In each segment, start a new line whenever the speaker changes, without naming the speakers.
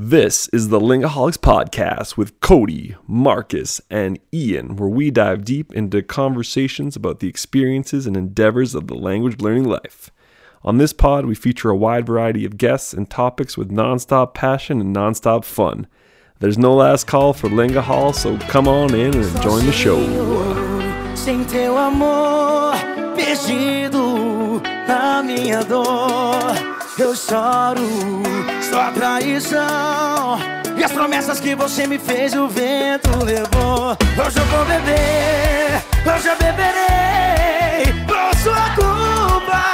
This is the Lingaholics Podcast with Cody, Marcus, and Ian, where we dive deep into conversations about the experiences and endeavors of the language learning life. On this pod, we feature a wide variety of guests and topics with nonstop passion and nonstop fun. There's no last call for Lingahol, so come on in and join the show.
Eu choro, só traição. E as promessas que você me fez, o vento levou. Hoje eu vou beber, hoje eu beberei. Por sua culpa,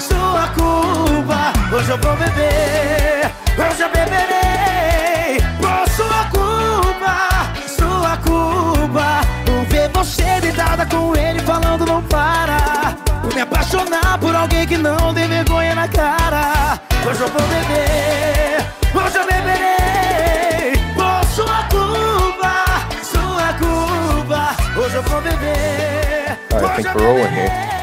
sua culpa. Hoje eu vou beber, hoje eu beberei. Por sua culpa, sua culpa. Por ver você deitada com ele falando não para. Por me apaixonar por alguém que não tem vergonha na cara. Hoje eu vou beber, hoje eu beberei. Por sua culpa, sua culpa. Hoje eu vou beber.
Right, I think we're rolling here.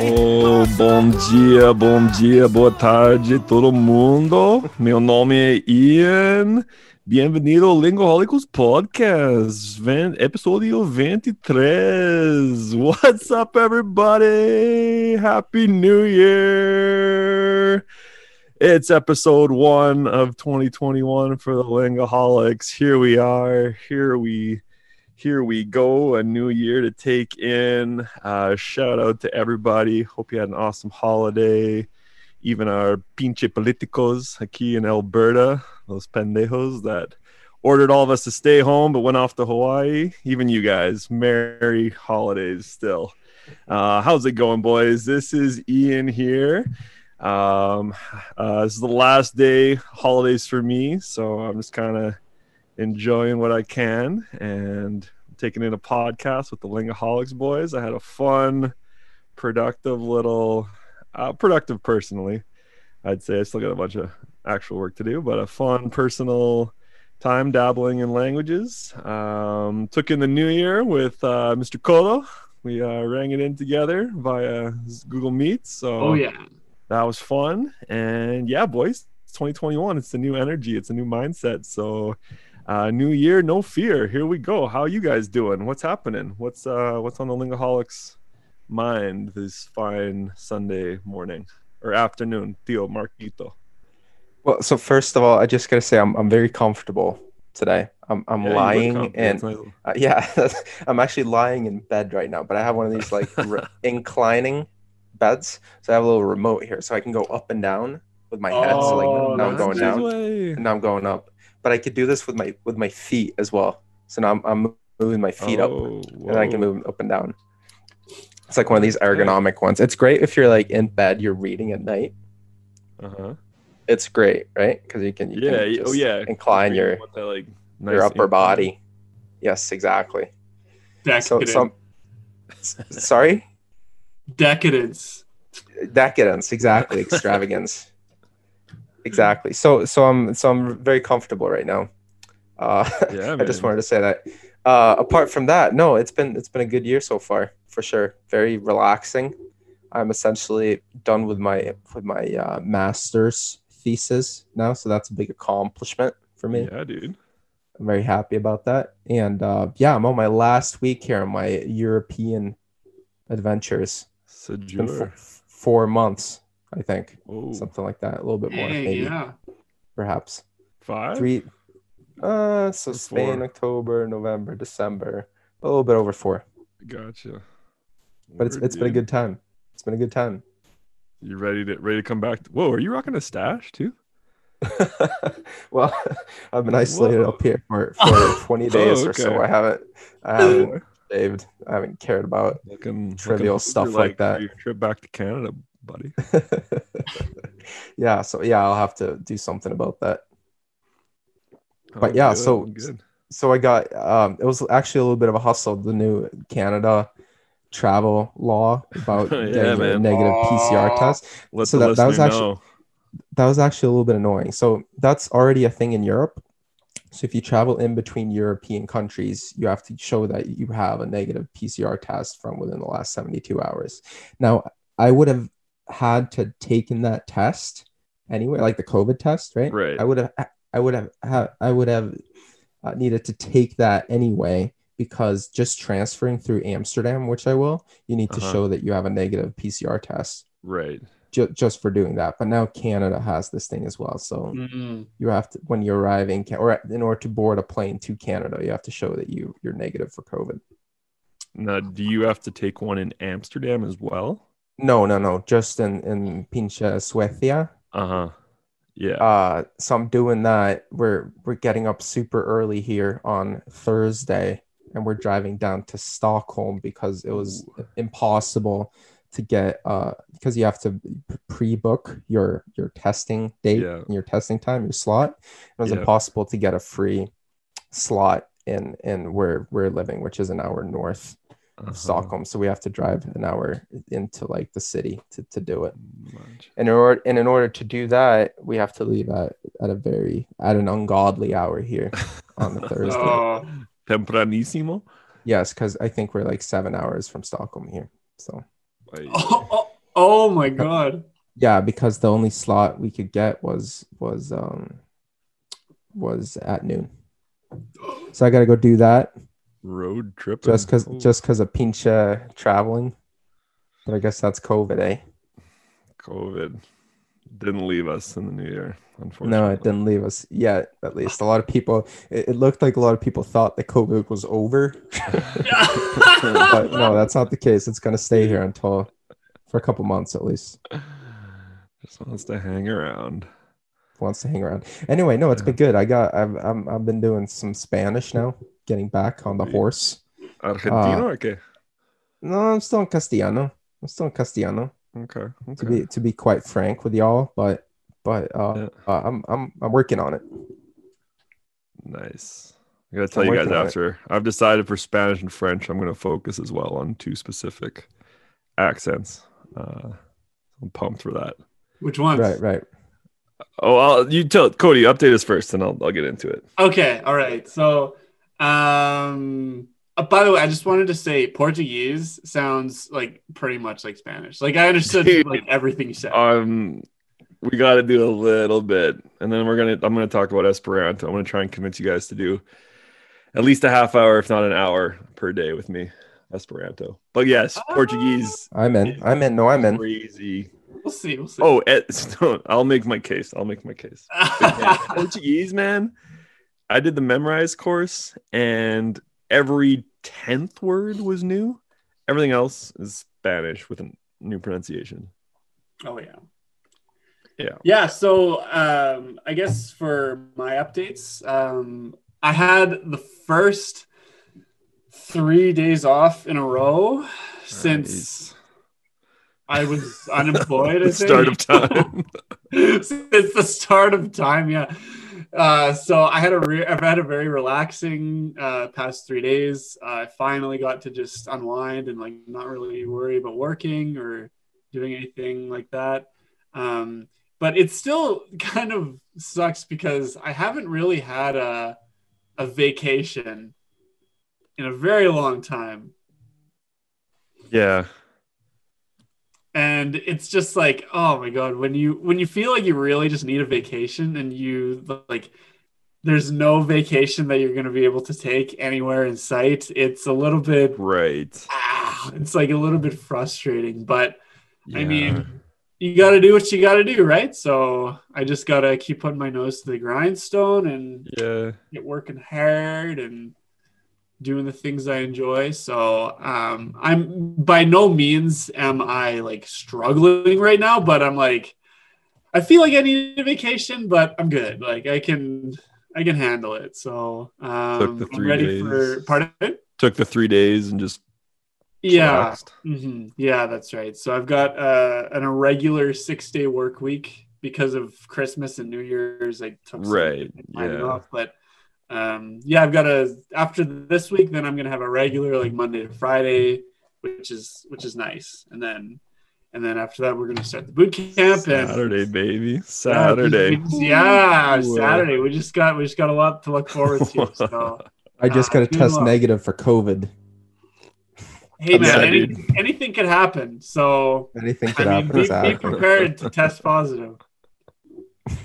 Oh, bom dia, bom dia, boa tarde, todo mundo. Meu nome é Ian. Bem-vindo ao Lingualicos Podcast, episódio 23. What's up, everybody? Happy New Year! It's episode one of 2021 for the Lingaholics. Here we are. Here we here we go. A new year to take in. Uh, shout out to everybody. Hope you had an awesome holiday. Even our pinche politicos aquí in Alberta, those pendejos that ordered all of us to stay home but went off to Hawaii. Even you guys, merry holidays still. Uh, how's it going, boys? This is Ian here. Um, uh, this is the last day holidays for me, so I'm just kind of enjoying what I can and taking in a podcast with the Lingaholics boys. I had a fun, productive little, uh, productive personally. I'd say I still got a bunch of actual work to do, but a fun personal time dabbling in languages. Um, took in the new year with uh, Mr. Kodo. We uh, rang it in together via Google Meet. So
Oh yeah.
that was fun and yeah boys it's 2021 it's a new energy it's a new mindset so uh new year no fear here we go how you guys doing what's happening what's uh what's on the lingaholics mind this fine sunday morning or afternoon theo marquito
Well, so first of all, I just gotta say I'm I'm very comfortable today. I'm I'm
Yeah,
lying and
nice.
uh, yeah, I'm actually lying in bed right now. But I have one of these like re- inclining beds, so I have a little remote here, so I can go up and down with my head. so
Oh,
like now I'm going down,
Way.
and now I'm going up. But I could do this with my with my feet as well. So now I'm, I'm moving my feet up,
Oh,
and I can move up and down. It's like one of these ergonomic ones. It's great if you're like in bed, you're reading at night.
uh-huh
It's great, right? Because you can you
yeah
can
y- oh
just
yeah
incline your
that, like
your upper
incline.
body. Yes, exactly. So
Decadence.
some sorry,
Decadence.
decadence, exactly, extravagance, exactly. So so I'm so I'm very comfortable right now. Uh,
yeah
I just wanted to say that. Uh, apart from that, no, it's been it's been a good year so far for sure. Very relaxing. I'm essentially done with my with my uh, master's thesis now, so that's a big accomplishment for me.
yeah dude
I'm very happy about that. And uh, yeah, I'm on my last week here on my European adventures. It's been f- four months, I think,
oh
something like that. A little bit more,
Hey,
maybe,
yeah.
perhaps
five
three. Uh, so
Or
Spain,
four?
October, November, December, a little bit over four.
gotcha
But it's
Word,
it's been a good time. It's been a good time.
You ready to ready to come back? Whoa, are you rocking a stash too?
well, I've been isolated
Whoa.
up here for, for 20 days or so. I haven't I haven't shaved. I haven't cared about
Looking
Trivial
looking
stuff
forward,
like that.
Your trip back to Canada, buddy.
yeah, so yeah, I'll have to do something about that. But
Oh,
yeah,
good,
so-
good.
So I got um it was actually a little bit of a hustle, the new Canada travel law about
Yeah,
getting a
man.
negative PCR
Aw.
test.
Let
so that- that was actually-
know.
That was actually a little bit annoying. So that's already a thing in Europe. So if you travel in between European countries, you have to show that you have a negative PCR test from within the last 72 hours. Now, I would have had to taken that test anyway, like the COVID test, right?
Right.
I would have I would have, I would have uh, needed to take that anyway because just transferring through Amsterdam, which I will, you need to
Uh-huh.
show that you have a negative PCR test
Right.
ju- just for doing that. But now Canada has this thing as well, so
Mm.
you have to when you arrive in Ca- or in order to board a plane to Canada, you have to show that you you're negative for COVID.
Now, do you have to take one in Amsterdam as well?
No, no, no, just in in Pincha, Suecia.
Uh huh. Yeah.
Uh, so I'm doing that. We're we're getting up super early here on Thursday, and we're driving down to Stockholm because it was impossible to get uh because you have to pre-book your your testing date,
Yeah.
your testing time, your slot. It was
Yeah.
impossible to get a free slot in in where we're living, which is an hour north
Uh-huh.
of Stockholm. So we have to drive an hour into like the city to, to do it.
Much.
And in order and in order to do that, we have to leave at, at a very at an ungodly hour here on the Thursday.
Oh,
Tempranissimo.
Yes, because I think we're like seven hours from Stockholm here. So
oh, oh, oh my god.
yeah, because the only slot we could get was was um was at noon. So I gotta go do that
road trip.
just because
Oh,
just because of pincha traveling. But I guess that's COVID, eh?
COVID didn't leave us in the new year. Unfortunately.
No, it didn't leave us yet. At least a lot of people. It, it looked like a lot of people thought that COVID was over, but no, that's not the case. It's gonna stay here until for a couple months at least.
Just wants to hang around.
Wants to hang around. Anyway, no, it's been good. I got. I've I'm, I've been doing some Spanish now. Getting back on the horse.
Argentino uh, or qué?
No, I'm still in Castellano. I'm still in Castellano.
Okay.
To be to be quite frank with y'all, but but uh,
Yeah.
uh I'm I'm I'm working on it.
Nice. I gotta tell
I'm
you guys
working it.
after. I've decided for Spanish and French, I'm gonna focus as well on two specific accents. Uh, I'm pumped for that.
Which ones?
Right, right.
Oh, I'll, you tell Cody. Update us first, and I'll I'll get into it.
Okay, all right. So, um, uh, by the way, I just wanted to say Portuguese sounds like pretty much like Spanish. Like I understood
Dude.
like everything you said.
Um, we got to do a little bit, and then we're gonna. I'm gonna talk about Esperanto. I'm gonna try and convince you guys to do at least a half hour, if not an hour, per day with me, Esperanto. But yes,
Ah.
Portuguese.
I'm in. I'm in. No, I'm in.
Crazy.
we'll see. We'll see.
Oh, eh, I'll make my case. I'll make my case. But yeah, Portuguese, man. I did the Memrise course, and every tenth word was new. Everything else is Spanish with a new pronunciation.
Oh yeah.
Yeah.
Yeah. So um, I guess for my updates, um, I had the first three days off in a row since I was unemployed.
The start of time.
since the start of time yeah uh so i had a re- i've had a very relaxing uh past three days i finally got to just unwind and like not really worry about working or doing anything like that um but it still kind of sucks because i haven't really had a a vacation in a very long time
yeah.
and it's just like oh my god when you when you feel like you really just need a vacation and you like there's no vacation that you're going to be able to take anywhere in sight it's a little bit
Right.
ah, it's like a little bit frustrating but I mean, you got to do what you got to do right so i just got to keep putting my nose to the grindstone and
yeah.
get working hard and doing the things I enjoy. So um, I'm by no means am I like struggling right now, but I'm like I feel like I need a vacation, but I'm good. Like I can I can handle it. So um, I'm ready
days.
for pardon.
Took the three days and just
Yeah,
relaxed.
hmm Yeah, that's right. So I've got uh, an irregular six day work week because of Christmas and New Year's. I took some
Right. Yeah.
off, but um, yeah, I've got a after this week. Then I'm gonna have a regular like Monday to Friday, which is which is nice. And then and then after that, we're gonna start the boot camp and
Saturday, baby. Saturday.
Yeah,
Ooh.
Saturday. We just got we just got a lot to look forward to. So
I just
Ah,
got
a
test negative for COVID.
Hey man,
Yeah,
anything, anything could happen. So
Anything could
I mean,
happen.
be, be
exactly.
prepared to test positive.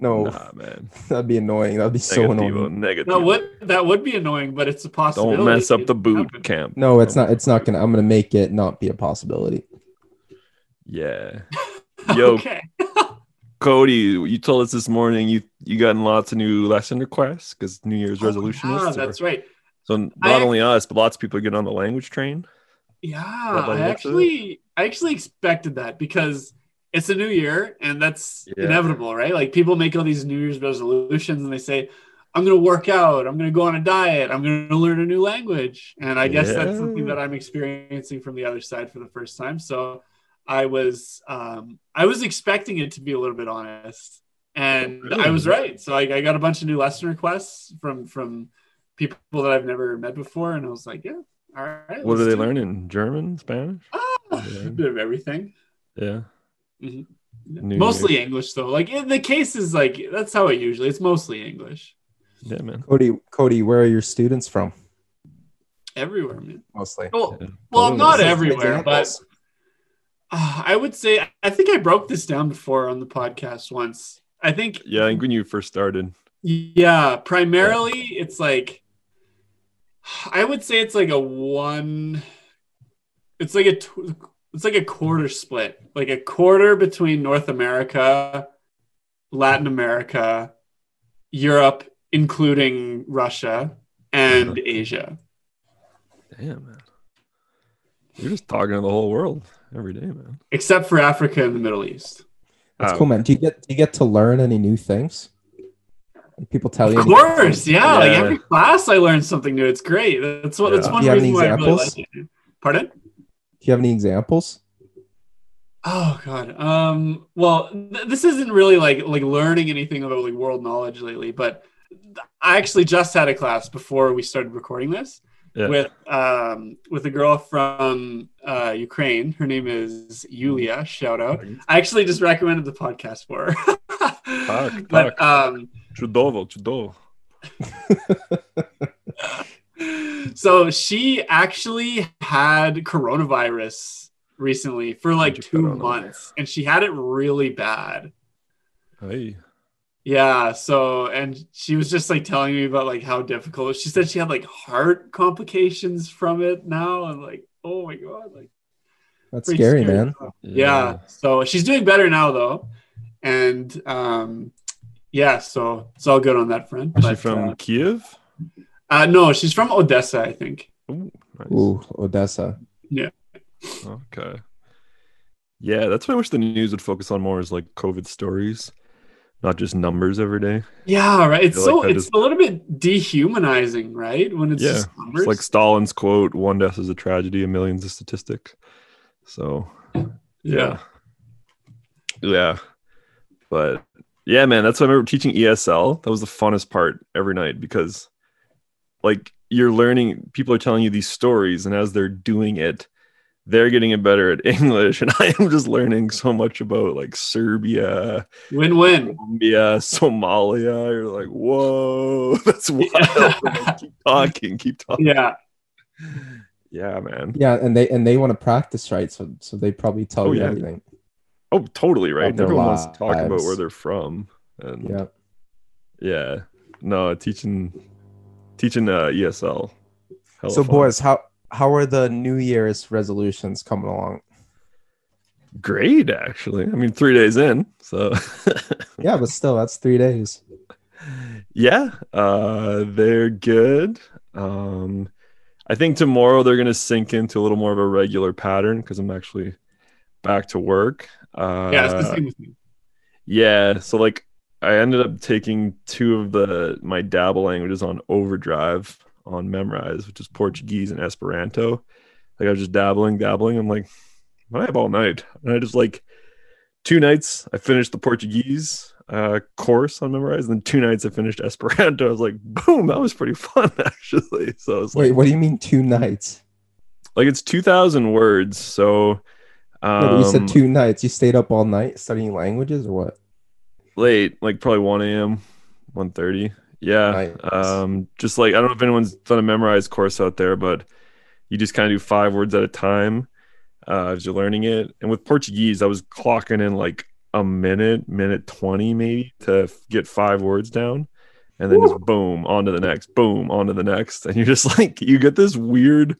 No,
Nah, man.
that'd be annoying. That'd be so annoying.
negativo.
That would that would be annoying, but it's a possibility.
Don't mess up the boot
happened.
camp.
No, it's not. It's not gonna. I'm gonna make it not be a possibility.
Yeah. Yo,
Okay.
Cody, you told us this morning you you gotten lots of new lesson requests because New Year's resolution.
Ah,
is to-
that's right.
So not
I-
only us, but lots of people are getting on the language train.
Yeah, I
looks of it.
actually I actually expected that because it's a new year and that's
Yeah.
inevitable, right? Like people make all these New Year's resolutions and they say, I'm gonna work out, I'm gonna go on a diet, I'm gonna learn a new language. And I guess that's something that I'm experiencing from the other side for the first time. So I was um I was expecting it to be a little bit honest. And
Really?
I was right. So I, I got a bunch of new lesson requests from from people that I've never met before, and I was like, yeah, all right.
What
let's
they
do it.
learning? German, Spanish?
Ah, a bit of everything.
Yeah.
Mhm.
New
mostly English though. Like in the case is like that's how it usually. It's mostly English
Yeah, man.
Cody, Cody, where are your students from?
everywhere, man.
Mostly.
Well,
Yeah.
well, not
Some
everywhere, but uh, I would say I think I broke this down before on the podcast once. I think
Yeah, I think when you first started.
yeah, primarily it's like I would say it's like a one. It's like a tw- it's like a quarter split, like a quarter between North America, Latin America, Europe, including Russia, and Asia.
Damn, man. You're just talking to the whole world every day, man.
except for Africa and the Middle East.
That's
Oh,
cool, man. Do you get do you get to learn any new things? Like, People tell you.
Of course, yeah, Like every class, I learn something new. It's great. That's what. That's
Yeah.
one
Do you have
reason
any
why I really
examples?
like it. Pardon?
Do you have any examples?
Oh God. Um. Well, th- this isn't really like like learning anything about like world knowledge lately, but I actually just had a class before we started recording this
Yeah.
with um with a girl from uh Ukraine. Her name is Yulia. Shout out. I actually just recommended the podcast for her.
Talk,
but
talk.
um.
Чудово, чудово.
so she actually had coronavirus recently for like
How'd you
two
put on
months and she had it really bad
Hey.
yeah so and she was just like telling me about like how difficult she said she had like heart complications from it now and like oh my god like
That's
pretty
scary, man.
yeah. so she's doing better now though and um yeah so it's all good on that front
Is she from
uh,
Kiev?
uh, no she's from odessa i think
Ooh, nice.
Ooh, Odessa. Yeah.
Okay. Yeah, that's what I wish the news would focus on more is like COVID stories, not just numbers every day.
Yeah, right. It's so
like
it's
is-
a little bit dehumanizing, right? When it's
Yeah,
just numbers.
It's like Stalin's quote, one death is a tragedy, a million's a statistic. So
yeah.
Yeah. But yeah, man, that's why I remember teaching ESL. That was the funnest part every night because like you're learning, people are telling you these stories, and as they're doing it, they're getting it better at English. And I am just learning so much about like Serbia,
Win-win.
Colombia, Somalia. You're like, whoa, that's wild. I'm keep talking, keep talking.
Yeah.
Yeah, man.
Yeah, and they and they want to practice, right? So so they probably tell
Oh,
you
yeah.
everything.
Oh, totally right. Everyone wants to talk about where they're from. And
Yeah.
Yeah. No, teaching teaching uh ESL. Hella
So
fun.
boys, how how are the New Year's resolutions coming along?
great actually. I mean 3 days in. So
Yeah, but still, that's three days.
yeah, uh they're good. Um I think tomorrow they're going to sink into a little more of a regular pattern cuz I'm actually back to work. Uh
Yeah, it's the same with me.
Yeah, so like I ended up taking two of the my dabble languages on overdrive on Memrise, which is Portuguese and Esperanto. Like I was just dabbling, dabbling. I'm like, I have all night, and I just like two nights. I finished the Portuguese uh, course on Memrise, and then two nights I finished Esperanto. I was like, boom, that was pretty fun actually. So it's like,
Wait, what do you mean two nights?
like it's two thousand words. So um,
No, you said two nights. You stayed up all night studying languages, or what?
late, like probably 1 a.m., 1.30. Yeah.
Nice.
Um, just like I don't know if anyone's done a Memrise course out there, but you just kind of do five words at a time uh, as you're learning it. And with Portuguese, I was clocking in like a minute, minute 20 maybe to get five words down. And then just boom, on to the next, boom, on to the next. And you're just like, you get this weird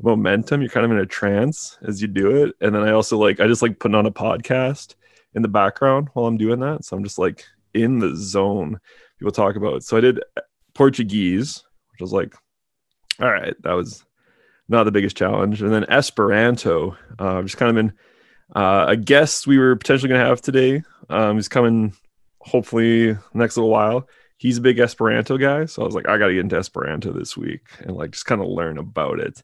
momentum. You're kind of in a trance as you do it. And then I also like, I just like putting on a podcast in the background while I'm doing that. So I'm just like in the zone. People talk about. So I did Portuguese, which was like, all right, that was not the biggest challenge. And then Esperanto, uh, just kind of in uh, a guest we were potentially going to have today. Um, he's coming hopefully next little while. He's a big Esperanto guy, so I was like, I got to get into Esperanto this week and like just kind of learn about it.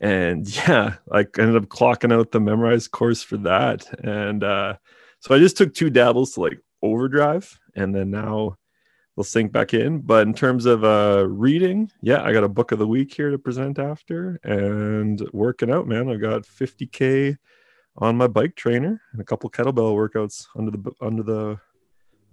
And yeah, like ended up clocking out the Memrise course for that. And uh, so I just took two dabbles to like overdrive, and then now we'll sink back in. But in terms of uh, reading, yeah, I got a book of the week here to present after, and working out, man. I've got 50k on my bike trainer and a couple kettlebell workouts under the under the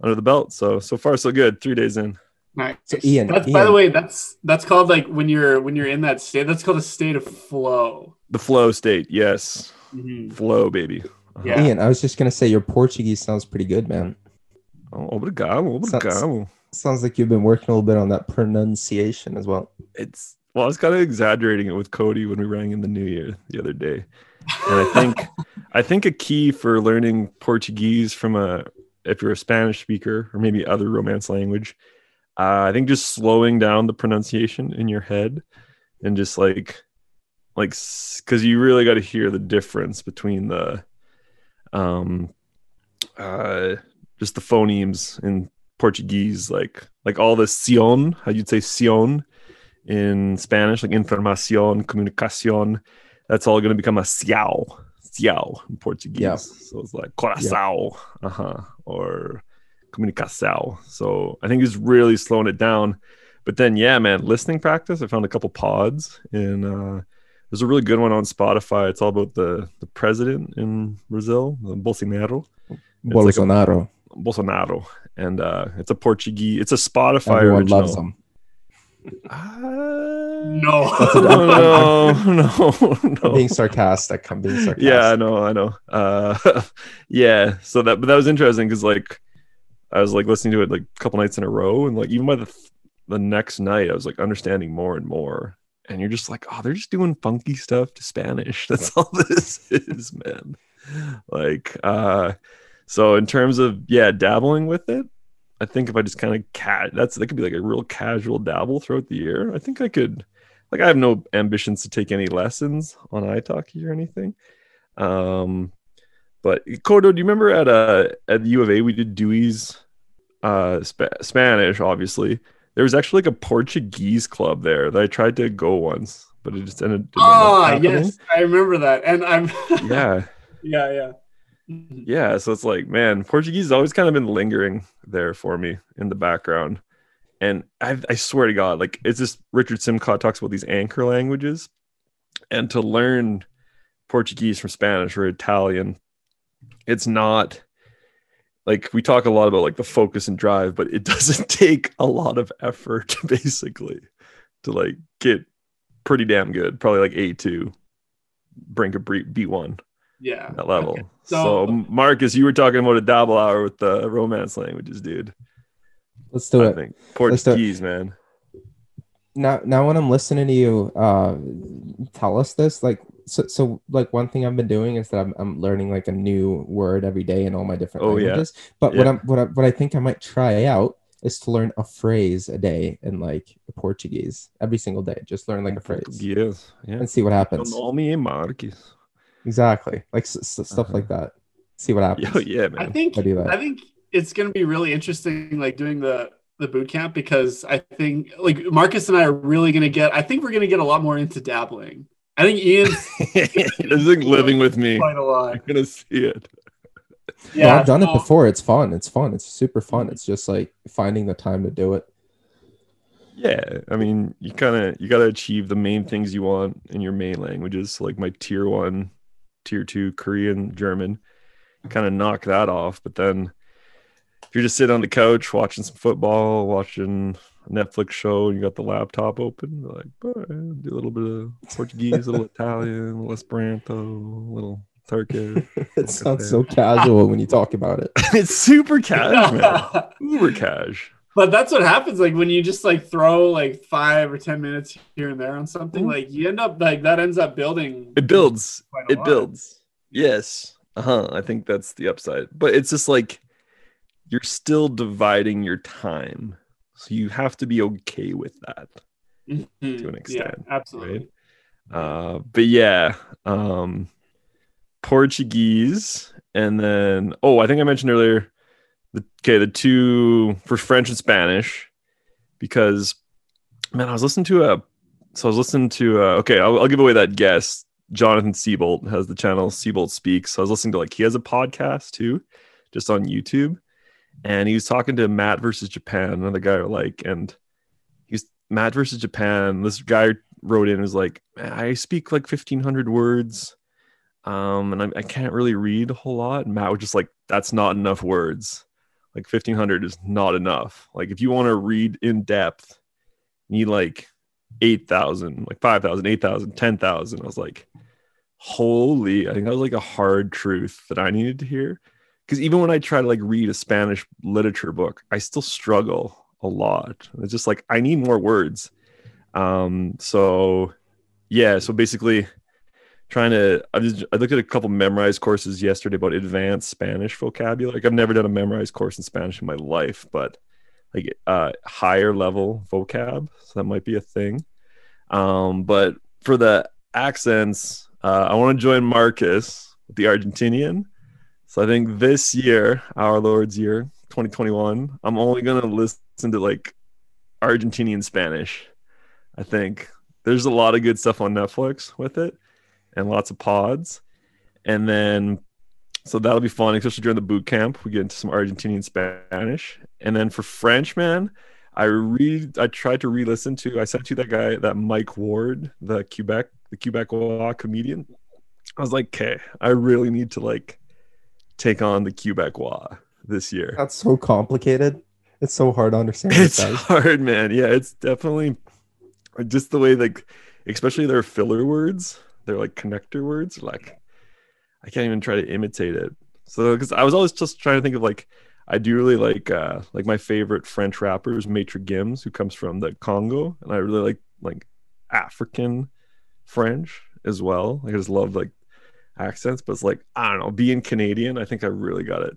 under the belt. So so far so good. Three days in.
Nice.
So, Ian,
that's by the way, that's that's called like when you're when you're in that state. That's called a state of flow.
The flow state, yes,
Mhm.
flow, baby. Uh-huh.
Yeah.
Ian, I was just gonna say your Portuguese sounds pretty good, man.
Oh, obrigado,
Sounds-
obrigado.
Sounds like you've been working a little bit on that pronunciation as well.
It's well, I was kind of exaggerating it with Cody when we rang in the New Year the other day, and I think I think a key for learning Portuguese from a if you're a Spanish speaker or maybe other Romance language, uh, I think just slowing down the pronunciation in your head and just like like because you really got to hear the difference between the um uh just the phonemes in Portuguese, like like all the sion, how you'd say sion in Spanish, like información, comunicación. That's all going to become a ciao, ciao in Portuguese.
Yeah.
So it's like coração, uh-huh, or comunicação. So I think it's really slowing it down. But then, yeah, man, listening practice. I found a couple pods, and uh, there's a really good one on Spotify. It's all about the the president in Brazil, Bolsonaro. It's like a-
Bolsonaro.
Bolsonaro, and uh, it's a Portuguese. It's a Spotify
Everyone
original.
loves him.
Uh,
No.
no, no,
I'm
no.
being sarcastic. I'm being sarcastic.
Yeah, I know, I know. Uh, yeah. So that, but that was interesting because like I was like listening to it like a couple nights in a row, and like even by the th- the next night, I was like understanding more and more. And you're just like, oh, they're just doing funky stuff to Spanish. That's all this is, man. Like, uh, so in terms of yeah, dabbling with it, I think if I just kind of cat, that's that could be like a real casual dabble throughout the year. I think I could. Like, I have no ambitions to take any lessons on italki or anything. Um, but Kodo, do you remember at uh at the U of A we did Dewey's uh Spa- Spanish? Obviously, there was actually like a Portuguese club there that I tried to go once, but it just ended. didn't end up
Ah,
happening.
yes, I remember that, and I'm
Yeah,
yeah, yeah.
Yeah. So it's like, man, Portuguese has always kind of been lingering there for me in the background. And I, I swear to God, like it's just Richard Simcott talks about these anchor languages, and to learn Portuguese from Spanish or Italian, it's not like we talk a lot about like the focus and drive, but it doesn't take a lot of effort basically to like get pretty damn good. Probably like A two, brink of B one
Yeah.
that level.
Okay.
So,
So-
Marcus, you were talking about a double hour with the romance languages, dude.
Let's do
I
it.
think
Let's it.
Portuguese, man.
now now when i'm listening to you uh tell us this like so, so like one thing i've been doing is that I'm, I'm learning like a new word every day in all my different
Oh, yeah.
languages but what i'm what I, what I think i might try out is to learn a phrase a day in like portuguese every single day just learn like a phrase
Portuguese, yeah.
and see what happens
Meu nome é Marcus.
Exactly like s- s- stuff
Uh-huh.
like that see what happens
Yo, yeah,
I
man.
think
I do that.
I think it's gonna be really interesting, like doing the the boot camp because I think like Marcus and I are really gonna get. I think we're gonna get a lot more into dabbling. I think Ian's
is like living with me.
quite a lot.
You're gonna see it.
No, I've done it before. It's fun. It's fun. It's super fun. It's just like finding the time to do it.
Yeah, I mean, you kind of you got to achieve the main things you want in your main languages, like my tier one, tier two, Korean, German. Kind of knock that off, but then if you're just sitting on the couch watching some football, watching a Netflix show, and you got the laptop open, like, "Oh, do a little bit of Portuguese, a little Italian, a little Esperanto, a little Tarkin.
it sounds so casual when you talk about it.
it's super casual, man. Uber cash.
But that's what happens, like when you just like throw like five or ten minutes here and there on something,
Mhm.
like you end up like that ends up building.
It builds. It
lot.
builds. Yes. Uh huh. I think that's the upside. But it's just like you're still dividing your time. So you have to be okay with that.
Mhm.
to an extent.
Yeah, absolutely.
Uh, but yeah, um, Portuguese, and then oh, I think I mentioned earlier, the okay, the two for French and Spanish, because man, I was listening to a, so I was listening to uh, okay, I'll, I'll give away that guess. Jonathan Siebold has the channel Siebold Speaks. So I was listening to like he has a podcast too, just on YouTube, and he was talking to Matt versus Japan, another guy like, and he's Matt versus Japan. This guy wrote in was like, I speak like fifteen hundred words, um, and I, I can't really read a whole lot. And Matt was just like, that's not enough words. Like fifteen hundred is not enough. Like if you want to read in depth, you need like eight thousand, like 5,000, 8,000, 10,000. I was like, holy! I think that was like a hard truth that I needed to hear. Because even when I try to like read a Spanish literature book, I still struggle a lot. It's just like I need more words. Um, so yeah, so basically trying to I just I looked at a couple Memrise courses yesterday about advanced Spanish vocabulary. Like I've never done a Memrise course in Spanish in my life, but like uh higher level vocab. So that might be a thing. Um, but for the accents, uh, I want to join Marcus, the Argentinian. So I think this year, our Lord's year, 2021, I'm only gonna listen to like Argentinian Spanish. I think there's a lot of good stuff on Netflix with it and lots of pods. And then so that'll be fun, especially during the boot camp. We get into some Argentinian Spanish. And then for French, man, I read I tried to re-listen to I sent you that guy, that Mike Ward, the Quebec, the Quebecois comedian. I was like, okay, I really need to like take on the Quebecois this year.
That's so complicated. It's so hard to understand.
It's hard, man. Yeah, it's definitely just the way like especially their filler words, they're like connector words, like I can't even try to imitate it. So because I was always just trying to think of like I do really like uh like my favorite French rapper is Maitre Gims, who comes from the Congo, and I really like like African French as well. Like I just love like accents, but it's like I don't know, being Canadian, I think I really got to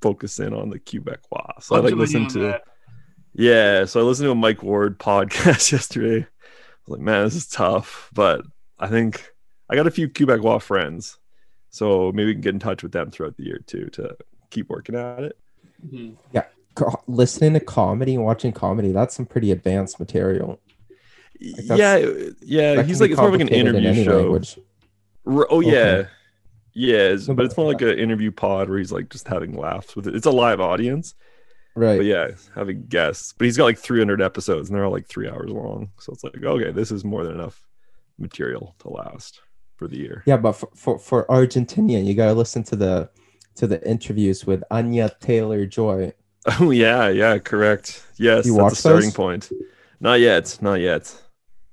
focus in on the Quebecois. So I like listen to yeah, so I listened to a Mike Ward podcast yesterday. I was like, man, this is tough, but I think I got a few Quebecois friends, so maybe we can get in touch with them throughout the year too to keep working at it.
Mhm.
Co- listening to comedy and watching comedy, that's some pretty advanced material. that's-
yeah, yeah, he's like it's more like an
complicated in
interview show.
language.
R- Oh
Okay.
yeah, yeah, it's-
No,
but
but-
it's more like an interview pod where he's like just having laughs with it. It's a live audience,
Right.
but yeah, having guests. But he's got like 300 episodes, and they're all like three hours long. So it's like, okay, this is more than enough material to last for the year.
Yeah, but for, for, for Argentinian, you gotta listen to the to the interviews with Anya Taylor Joy.
Oh yeah, yeah, correct. Yes,
You
that's a starting
those?
point. Not yet, not yet.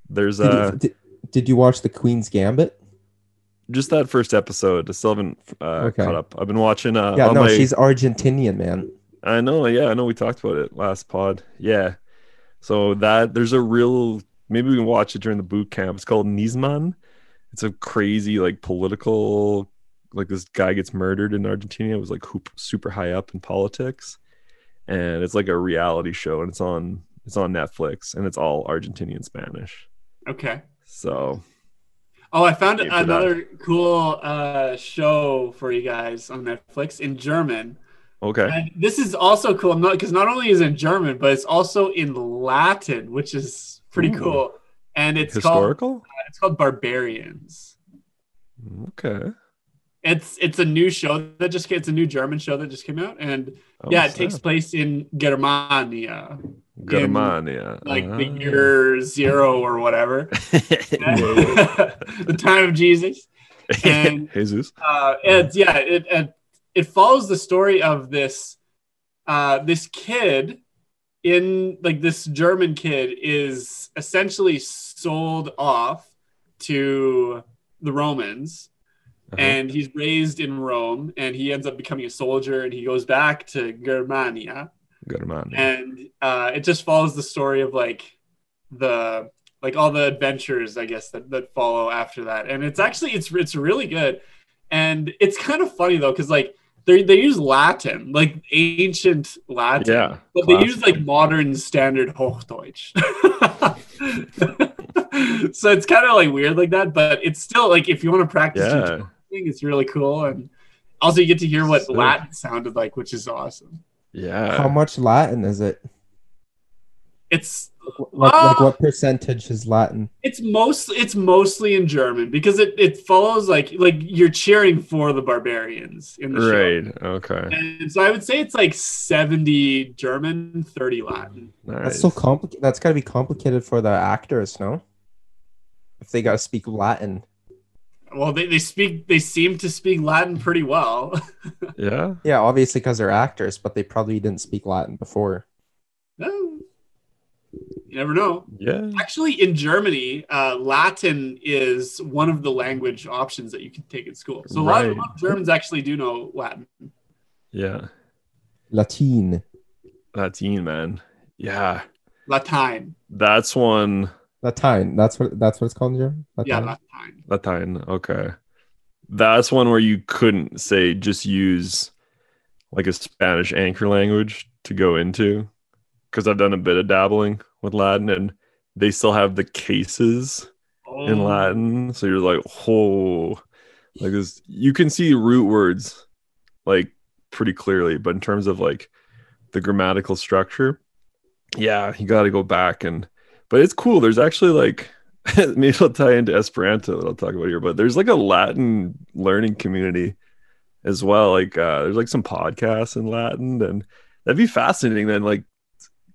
There's
Did,
uh
you, did, did you watch the Queen's Gambit?
just that first episode. I still haven't uh,
Okay.
caught up. I've been watching. Uh,
yeah, no,
my-
she's Argentinian, man.
I know. Yeah, I know. We talked about it last pod. Yeah. So that there's a real. Maybe we can watch it during the boot camp. It's called Nisman. It's a crazy like political. Like this guy gets murdered in Argentina. It was like hoop, super high up in politics, and it's like a reality show, and it's on it's on Netflix, and it's all Argentinian Spanish.
Okay.
So
Oh, I found
for that.
another cool uh, show for you guys on Netflix in German.
okay,
And this is also cool, not because not only is it in German, but it's also in Latin, which is pretty
Ooh.
cool. And it's called
historical.
it's called Barbarians.
Okay.
It's it's a new show that just it's a new German show that just came out, and
Oh,
yeah, it takes place in Germania,
Germania.
like the
Ah.
year zero or whatever, the time of Jesus. and-
Jesus.
uh, it's yeah, it, it it follows the story of this uh, this kid in like this German kid is essentially sold off to the Romans
Uh-huh.
and he's raised in Rome, and he ends up becoming a soldier, and he goes back to Germania,
amount.
and uh, it just follows the story of like the like all the adventures, I guess that that follow after that, and it's actually it's it's really good, and it's kind of funny though because like they they use Latin, like ancient Latin,
Yeah.
but they use like modern standard Hochdeutsch. so it's kind of like weird like that, but it's still like if you want to practice your
Yeah.
thing, it's really cool. And also you get to hear what
Sick.
Latin sounded like, which is awesome.
Yeah.
How much Latin is it?
It's
Like,
Ah!
like what percentage is Latin?
it's mostly it's mostly in German because it, it follows like like you're cheering for the barbarians in the show.
Right. Okay.
And so I would say it's like 70 German, 30 Latin.
That's so complicated. That's got to be complicated for the actors, no? If they got to speak Latin.
Well, they, they speak they seem to speak Latin pretty well.
Yeah.
Yeah, obviously because they're actors, but they probably didn't speak Latin before.
You never know.
Yeah.
Actually, in Germany, uh, Latin is one of the language options that you can take in school. So a lot, of, a lot of Germans actually do know Latin.
Yeah.
Latin.
Latin, man. Yeah.
Latin.
That's one.
Latin. That's what that's what it's called in German.
Yeah,
Latin?
Latin.
Latin. Okay. That's one where you couldn't say just use like a Spanish anchor language to go into. Because I've done a bit of dabbling with Latin and they still have the cases in
Oh,
Latin. So you're like, oh, like this. You can see root words like pretty clearly, but in terms of like the grammatical structure, yeah, you got to go back and. But it's cool. There's actually like maybe I'll tie into Esperanto that I'll talk about here, but there's like a Latin learning community as well. Like uh, there's like some podcasts in Latin, and that'd be fascinating. Then like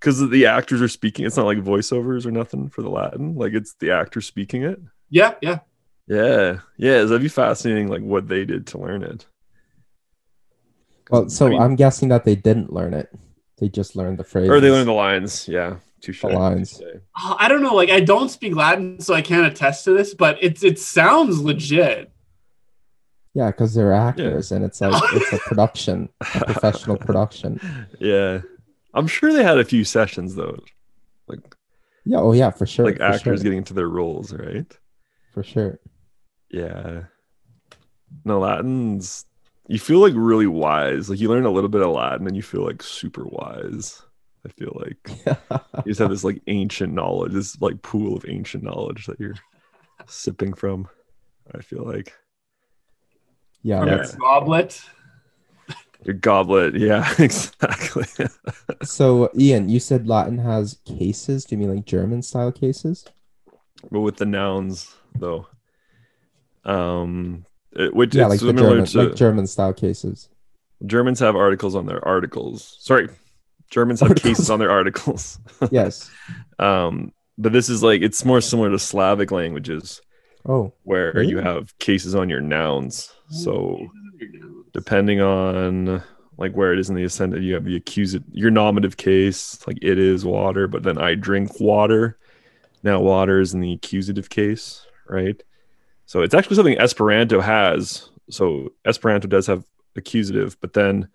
because the actors are speaking, it's not like voiceovers or nothing for the Latin. Like it's the actor speaking it.
Yeah, yeah.
Yeah, yeah, that'd be fascinating. Like what they did to learn it.
Well, so
I mean-
I'm guessing that they didn't learn it. They just learned the phrase.
or they learned the lines. Yeah, touche.
The lines.
Oh, I don't know. Like, I don't speak Latin, so I can't attest to this, but it's it sounds legit.
Yeah, because they're actors, and it's like it's a production, a professional production.
Yeah, I'm sure they had a few sessions though, like
Yeah. Oh, yeah, for sure.
like
for
actors
sure,
getting into their roles, right?
for sure.
Yeah. No, Latin's you feel like really wise. Like you learn a little bit of Latin and you feel like super wise. I feel like you just have this like ancient knowledge, this like pool of ancient knowledge that you're sipping from. I feel like
yeah,
From your
that's
goblet.
Your goblet. Yeah, exactly.
so. Ian, you said Latin has cases. Do you mean like German style cases?
but with the nouns though, um, it, which
Yeah,
it's
like the
similar
German,
to
like German style cases.
Germans have articles on their articles. Sorry, Germans have
Articles.
cases on their articles.
Yes.
um, but this is like it's more similar to Slavic languages
Oh,
where
Really?
you have cases on your nouns. So depending on like where it is in the ascendant, you have the accusative, your nominative case, like it is water, but then I drink water. Now water is in the accusative case, right? So it's actually something Esperanto has. So Esperanto does have accusative, but then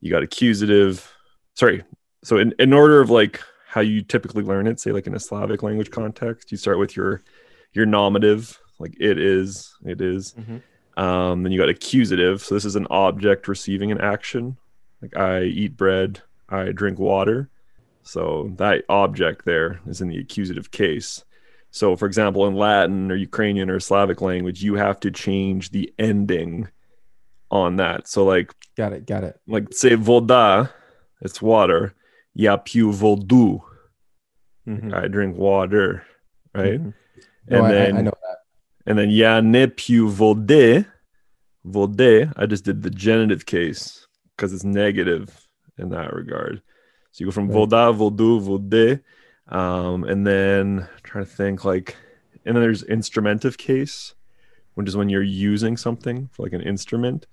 you got accusative. Sorry. So in, in order of like how you typically learn it, say like in a Slavic language context, you start with your your nominative, like it is, it is.
Mhm.
Um, then you got accusative. So this is an object receiving an action. Like I eat bread, I drink water. So that object there is in the accusative case. So, for example, in Latin or Ukrainian or Slavic language, you have to change the ending on that. So, like,
got it. Got it.
like say voda, it's water. Я пью воду.
Mhm.
I drink water, right?
Mhm. No,
And
I, I-
then
I know that.
and then ja ne più vode, vode, I just did the genitive case because it's negative in that regard. So you go from
right.
voda, vodu, vode. Um, and then I'm trying to think like, and then there's instrumentive case, which is when you're using something for like an instrument,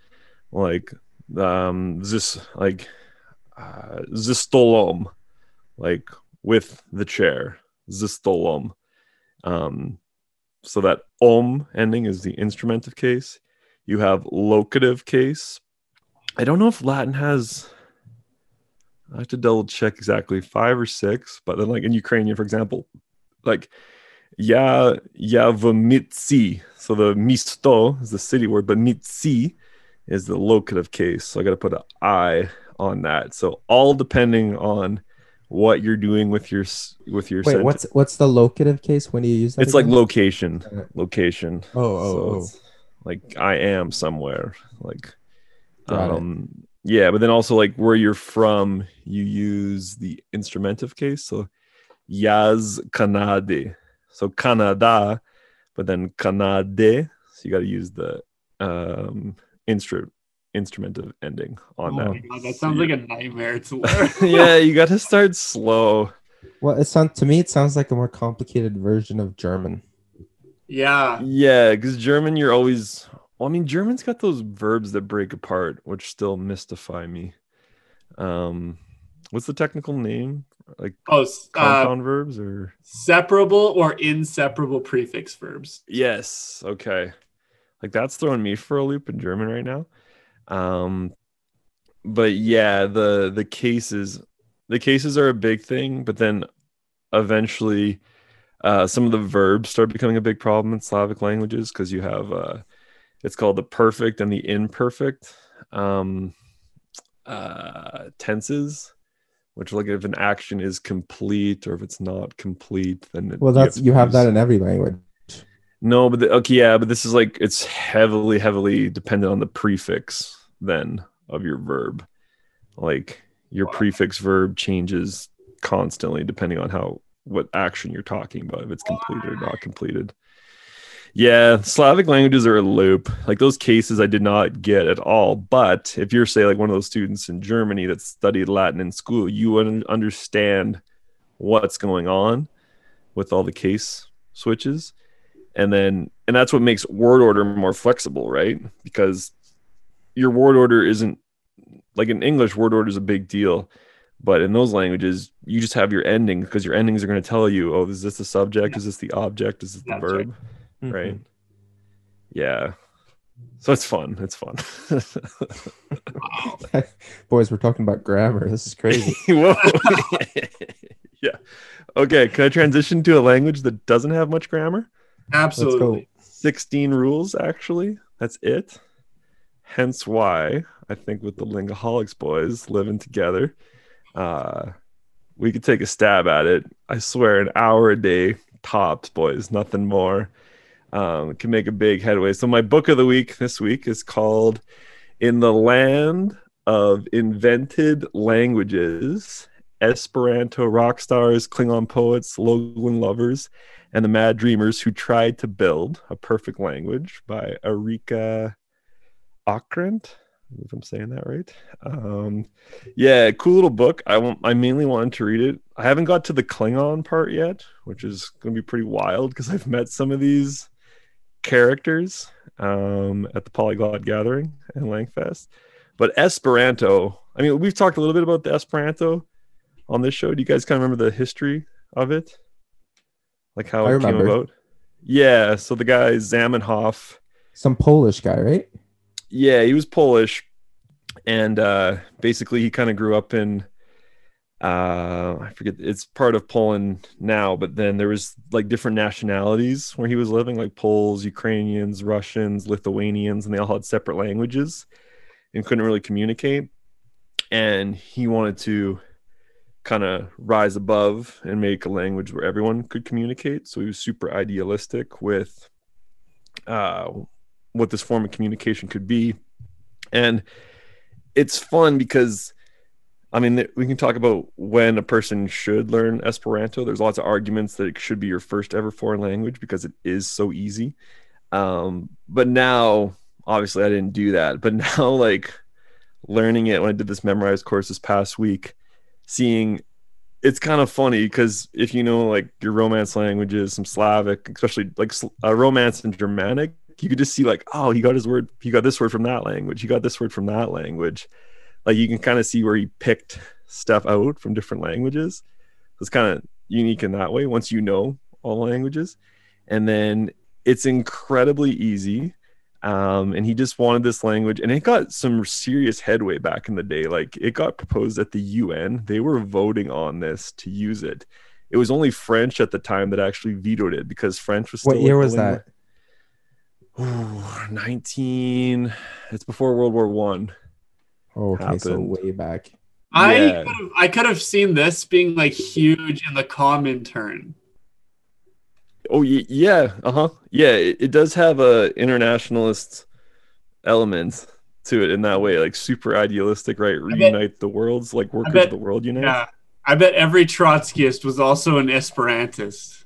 like um, this, like uh, zistolom, like with the chair, zistolom. Um, so that om ending is the instrumentive case. You have locative case. I don't know if Latin has. I have to double check exactly five or six, but then like in Ukrainian, for example, like ya ya mitsi. So the misto is the city word, but mitsi is the locative case. So I got to put an I on that. So all depending on what you're doing with your with your
Wait,
sentence.
what's what's the locative case? When do you use that?
it's like location, location.
Oh, oh,
So
oh.
like I am somewhere. Like
Got it.
um yeah, but then also like where you're from, you use the instrumentive case. So Yaz Canade. So Canada, but then Canade. So you gotta use the um instru instrumentive ending on
Oh
that.
God, that sounds
you-
like a nightmare to learn.
yeah, you got to start slow.
Well, it sounds to me it sounds like a more complicated version of German.
yeah.
Yeah, because German, you're always. Well, I mean, German's got those verbs that break apart, which still mystify me. Um, what's the technical name? Like
Oh, s- uh,
compound verbs or?
separable or inseparable prefix verbs.
Yes. Okay. Like that's throwing me for a loop in German right now. Um, but yeah, the the cases, the cases are a big thing, but then eventually, uh, some of the verbs start becoming a big problem in Slavic languages because you have uh, it's called the perfect and the imperfect um, uh, tenses. Which, like, if an action is complete or if it's not complete, then it-
Well,
you
that's you have that in every language.
no, but the, okay, yeah, but this is like it's heavily, heavily dependent on the prefix then of your verb. Like your
Wow.
prefix verb changes constantly depending on how what action you're talking about, if it's completed or not completed. Yeah, Slavic languages are a loop. Like those cases I did not get at all. But if you're say like one of those students in Germany that studied Latin in school, you would understand what's going on with all the case switches and then and that's what makes word order more flexible right because your word order isn't like in english word order is a big deal but in those languages you just have your ending because your endings are going to tell you oh is this the subject? Is this the object? Is this the
That's right.
verb mm-hmm. right? Yeah. So it's fun. It's fun.
Boys, we're talking about grammar. This is crazy.
Whoa. yeah. Okay can i transition to a language that doesn't have much grammar?
Absolutely.
16 rules actually. That's it hence why i think with the lingaholics boys living together uh we could take a stab at it. I swear an hour a day tops boys nothing more. Um can make a big headway. So my book of the week this week is called in the land of invented languages esperanto rock stars klingon poets loglan lovers and the Mad Dreamers Who Tried to Build a Perfect Language by Okrent. If I'm saying that right. Um, yeah, cool little book. I want, I mainly wanted to read it. I haven't got to the Klingon part yet, which is going to be pretty wild because I've met some of these characters um, at the Polyglot Gathering and Langfest. But Esperanto, I mean, we've talked a little bit about the Esperanto on this show. Do you guys kind of remember the history of it? Like how
I
it came
remember.
about? Yeah. So the guy Zamenhof,
Some Polish guy, right?
Yeah, he was Polish, and uh, basically he kind of grew up in uh, I forget it's part of Poland now, but then there was like different nationalities where he was living, like Poles, Ukrainians, Russians, Lithuanians, and they all had separate languages and couldn't really communicate. And he wanted to kind of rise above and make a language where everyone could communicate. So he was super idealistic with uh, what this form of communication could be. And it's fun because, I mean, we can talk about when a person should learn Esperanto. There's lots of arguments that it should be your first ever foreign language because it is so easy. Um, but now, obviously, I didn't do that. But now, like, learning it when I did this Memrise course this past week, seeing it's kind of funny because if you know like your romance languages, some Slavic, especially like uh, romance and Germanic, you could just see like, oh, he got his word, he got this word from that language, he got this word from that language. Like you can kind of see where he picked stuff out from different languages. It's kind of unique in that way once you know all languages. And then it's incredibly easy. Um, and he just wanted this language, and it got some serious headway back in the day. Like it got proposed at the UN; they were voting on this to use it. It was only French at the time that actually vetoed it because French was. Still
What year was that?
Language- Ooh, Nineteen. It's before World War One.
Oh, okay, so way back.
I
Yeah.
could have, I could have seen this being like huge in the Comintern.
Oh yeah, uh huh. Yeah, it, it does have a internationalist element to it in that way, like super idealistic, right?
bet-
Reunite the worlds, like workers
bet-
of the world unite.
Yeah. I bet every Trotskyist was also an Esperantist.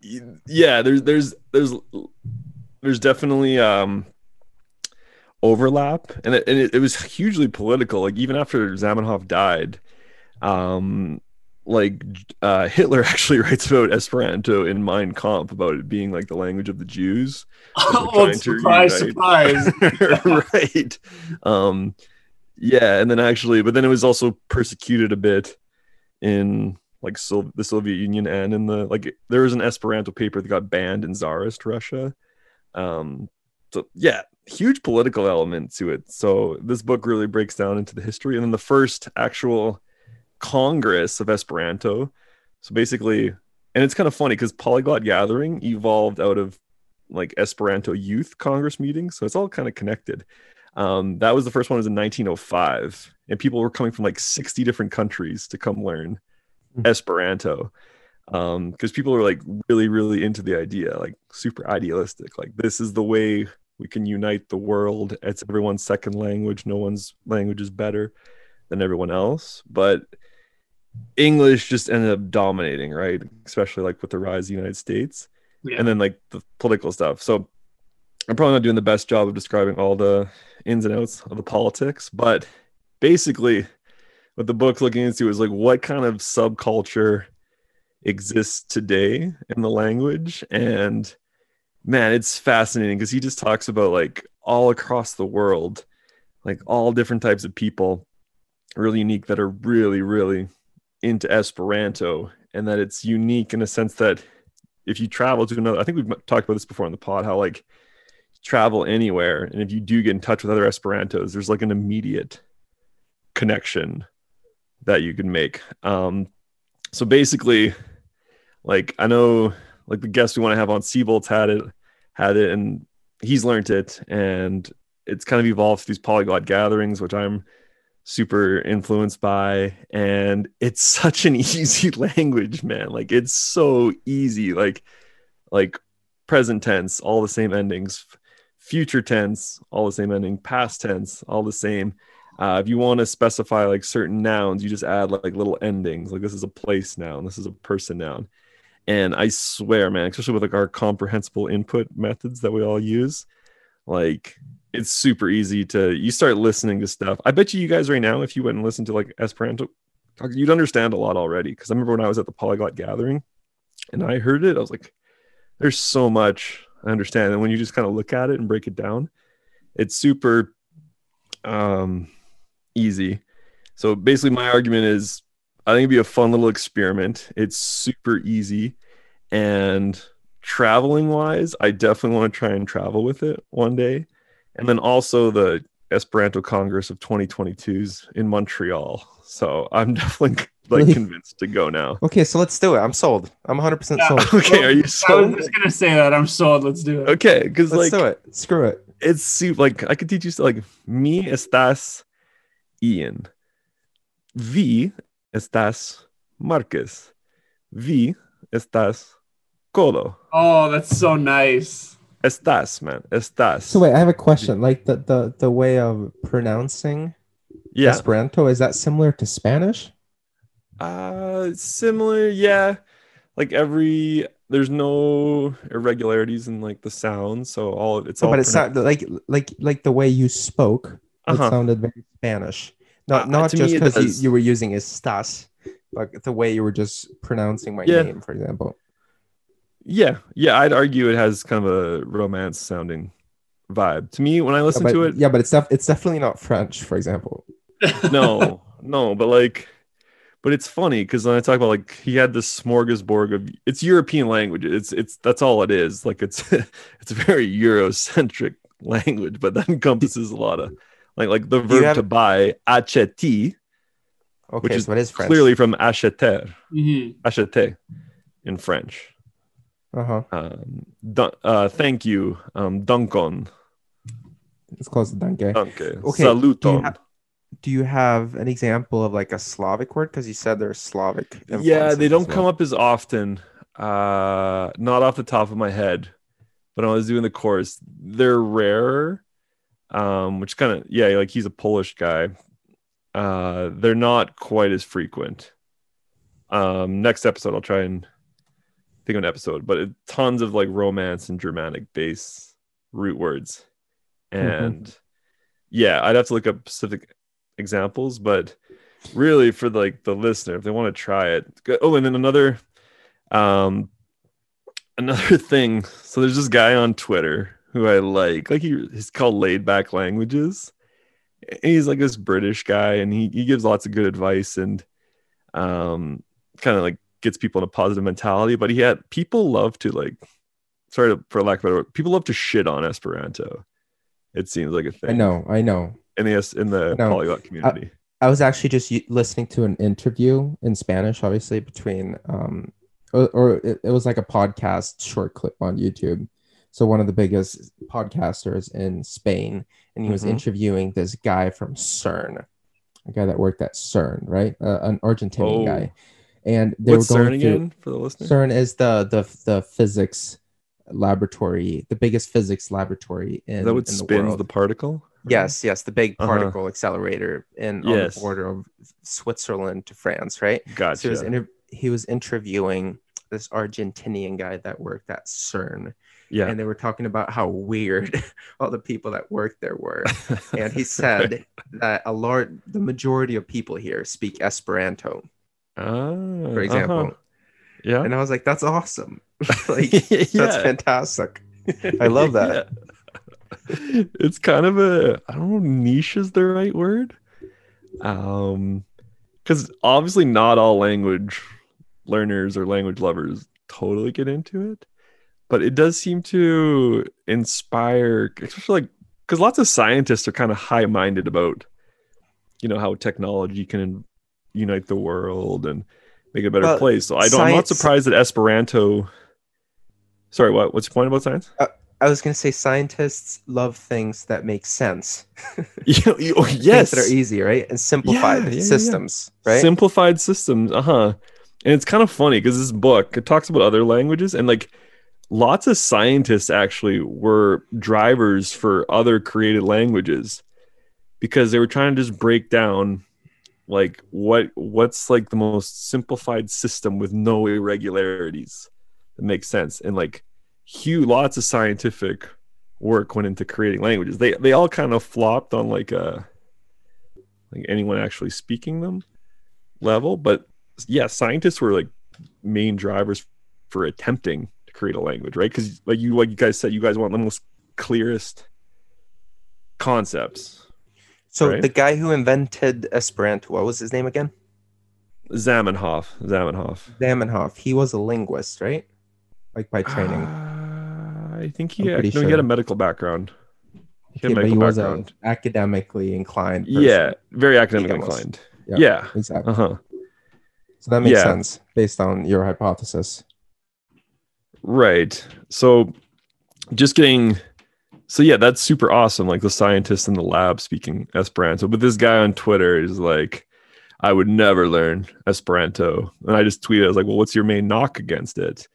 Yeah, there's there's there's there's definitely um overlap, and it, and it, it was hugely political. Like even after Zamenhof died, um, like uh, Hitler actually writes about Esperanto in Mein Kampf about it being like the language of the Jews.
Oh, surprise, surprise.
right. Um, yeah, and then actually, but then it was also persecuted a bit in like Sol- the Soviet Union and in the like there was an Esperanto paper that got banned in Tsarist Russia. Um, so yeah, huge political element to it. So this book really breaks down into the history, and then the first actual Congress of Esperanto. So basically, and it's kind of funny because Polyglot Gathering evolved out of like Esperanto Youth Congress meetings, so it's all kind of connected. Um, that was the first one was in 1905, and people were coming from like 60 different countries to come learn
Mhm.
Um, Esperanto because people are like really, really into the idea, like super idealistic. Like this is the way we can unite the world. It's everyone's second language. No one's language is better than everyone else, but English just ended up dominating, right? Especially like with the rise of the United States
Yeah.
and then like the political stuff. So I'm probably not doing the best job of describing all the ins and outs of the politics, but basically what the book's looking into is like what kind of subculture exists today in the language. And man it's fascinating because he just talks about like all across the world like all different types of people really unique that are really really into esperanto and that it's unique in a sense that if you travel to another i think we've talked about this before on the pod how like travel anywhere and if you do get in touch with other esperantos there's like an immediate connection that you can make. Um so basically like i know like the guest we want to have on Seabolt's had it had it and he's learned it and it's kind of evolved through these polyglot gatherings which i'm super influenced by and it's such an easy language man. Like it's so easy like like present tense all the same endings future tense all the same ending past tense all the same. Uh, if you want to specify like certain nouns you just add like, little endings like this is a place noun this is a person noun and i swear man especially with like our comprehensible input methods that we all use like it's super easy to you start listening to stuff. I bet you you guys right now if you went and listened to like esperanto you'd understand a lot already. Because i remember when i was at the polyglot gathering and i heard it i was like there's so much i understand. And when you just kind of look at it and break it down it's super um easy. So basically my argument is i think it'd be a fun little experiment it's super easy and traveling wise i definitely want to try and travel with it one day and then also the esperanto congress of 2022s in montreal so i'm definitely like convinced to go now
Okay, so let's do it. I'm sold. I'm 100%
Yeah.
sold.
okay are you sold?
I was just gonna say that. I'm sold. Let's do it.
okay because
Let's
like
do it. Screw it.
it's super like I could teach you like mi estás Ian. Vi estás Marcus. Vi estás Colo.
Oh, that's so nice.
Estás, man. Estás.
So wait, I have a question. Like the the the way of pronouncing
yeah.
Esperanto is that similar to Spanish?
Uh similar, yeah. Like every there's no irregularities in like the sounds, so all it's
No,
all
but it's not like like like the way you spoke.
Uh-huh.
It sounded very Spanish. Not
Uh,
not just because you, you were using estás, but the way you were just pronouncing my
Yeah.
name, for example.
Yeah, yeah, I'd argue it has kind of a romance sounding vibe. To me, when I
Yeah,
listen
but,
to it,
yeah, but it's def- it's definitely not French, for example.
no, no, but like, but it's funny because when I talk about like he had this smorgasbord of it's European language. It's it's that's all it is. Like it's it's a very Eurocentric language, but that encompasses a lot of like like the verb
have-
to buy acheti,
Okay,
which is
so it is French.
clearly from acheter,
Mhm.
acheter in French.
Uh-huh.
Um, dun- uh, thank you, um, Dunkon,
It's close to danke.
danke,
Okay, do you
saluton.
ha- Do you have an example of like a Slavic word? Because you said there's Slavic.
yeah they don't
well.
come up as often uh not off the top of my head but when i was doing the course they're rarer um which kind of yeah like he's a polish guy. Uh they're not quite as frequent. Um next episode i'll try and think of an episode but it, tons of like romance and germanic base root words. And yeah i'd have to look up specific examples but really for like the listener if they want to try it go- oh and then another um another thing. So there's this guy on twitter who i like. Like he, he's called laid back languages. And he's like this british guy and he, he gives lots of good advice and um kind of like gets people in a positive mentality. But he had people love to like sorry to, for lack of a better word people love to shit on esperanto it seems like a thing.
I know, I know.
in the in the polyglot community.
I was actually just listening to an interview in Spanish, obviously between, um, or, or it, it was like a podcast short clip on YouTube. So one of the biggest podcasters in Spain, and he was
Mhm.
interviewing this guy from CERN, a guy that worked at CERN, right? Uh, an Argentinian
Oh.
guy, and they
what's
were
CERN
going through.
for the listener
CERN is the the the physics laboratory, the biggest physics laboratory in,
that what
in the
spins
world.
the particle
Yes, yes, the big
Uh-huh.
particle accelerator in on the border of Switzerland to France, right? So
gotcha
he was inter- he was interviewing this Argentinian guy that worked at CERN,
yeah
and they were talking about how weird all the people that worked there were. And he said that a large, the majority of people here speak Esperanto,
Ah,
for example.
uh-huh. yeah
And I was like, that's awesome. like, that's fantastic. I love that.
Yeah. it's kind of a i don't know niche is the right word um because obviously not all language learners or language lovers totally get into it but it does seem to inspire especially like because lots of scientists are kind of high-minded about you know how technology can unite the world and make it a better
Well,
place so i don't i'm not surprised that esperanto sorry what what's your point about science
I was going to say scientists love things that make sense.
You- you- oh,
Things
yes
that are easy, right? And simplified
Yeah, yeah, yeah, yeah.
systems, right?
simplified systems uh-huh and it's kind of funny because this book it talks about other languages and like lots of scientists actually were drivers for other created languages because they were trying to just break down like what what's like the most simplified system with no irregularities that makes sense and like huge lots of scientific work went into creating languages. They they all kind of flopped on like a like anyone actually speaking them level but yeah scientists were like main drivers for attempting to create a language right because like you like you guys said you guys want the most clearest concepts
so
right?
the guy who invented Esperanto, what was his name again?
zamenhof zamenhof
Zamenhof. He was a linguist, right? Like by training.
Uh, i think he had, no, he had a medical background he had a
but he
medical
was
background
academically inclined. Person.
yeah very academically inclined
Yeah.
yeah,
exactly.
uh-huh
So that makes
Yeah.
sense based on your hypothesis.
Right. So just getting so yeah, that's super awesome. Like the scientists in the lab speaking Esperanto. But this guy on Twitter is like, I would never learn Esperanto. And I just tweeted, I was like, Well, what's your main knock against it?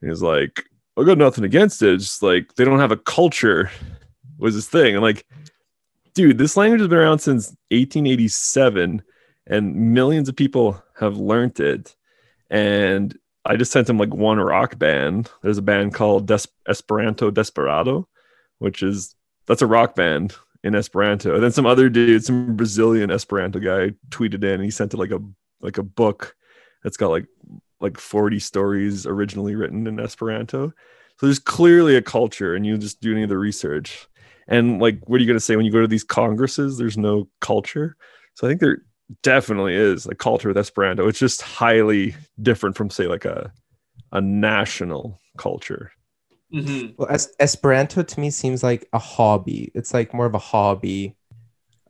And he's like, I got nothing against it. It's just like they don't have a culture was this thing. And like, dude, this language has been around since 1887 and millions of people have learned it. And I just sent him like one rock band. There's a band called Des- Esperanto Desperado, which is that's a rock band in Esperanto. And then some other dude, some Brazilian Esperanto guy, tweeted in. And he sent it like a like a book that's got like like 40 stories originally written in Esperanto. So there's clearly a culture, and you just do any of the research. And like, what are you gonna say when you go to these congresses? There's no culture. So I think they're definitely is a culture with Esperanto. It's just highly different from say like a a national culture.
Mhm.
Well, es- Esperanto to me seems like a hobby. It's like more of a hobby,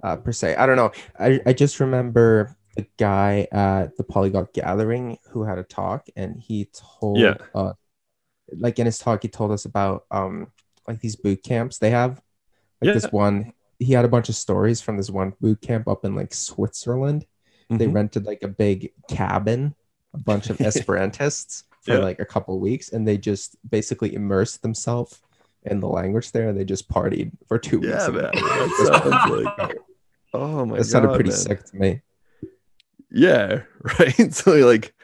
uh, per se. I don't know. I, I just remember a guy at the Polyglot Gathering who had a talk, and he told,
Yeah.
uh, like in his talk, he told us about um like these boot camps they have. Like
Yeah.
this one, he had a bunch of stories from this one boot camp up in like Switzerland. They
Mhm.
rented like a big cabin, a bunch of Esperantists for
Yeah.
like a couple weeks, and they just basically immersed themselves in the language there, and they just partied for two weeks.
Yeah,
and-
man. That like oh my
that sounded pretty
man.
sick to me.
Yeah, right. So like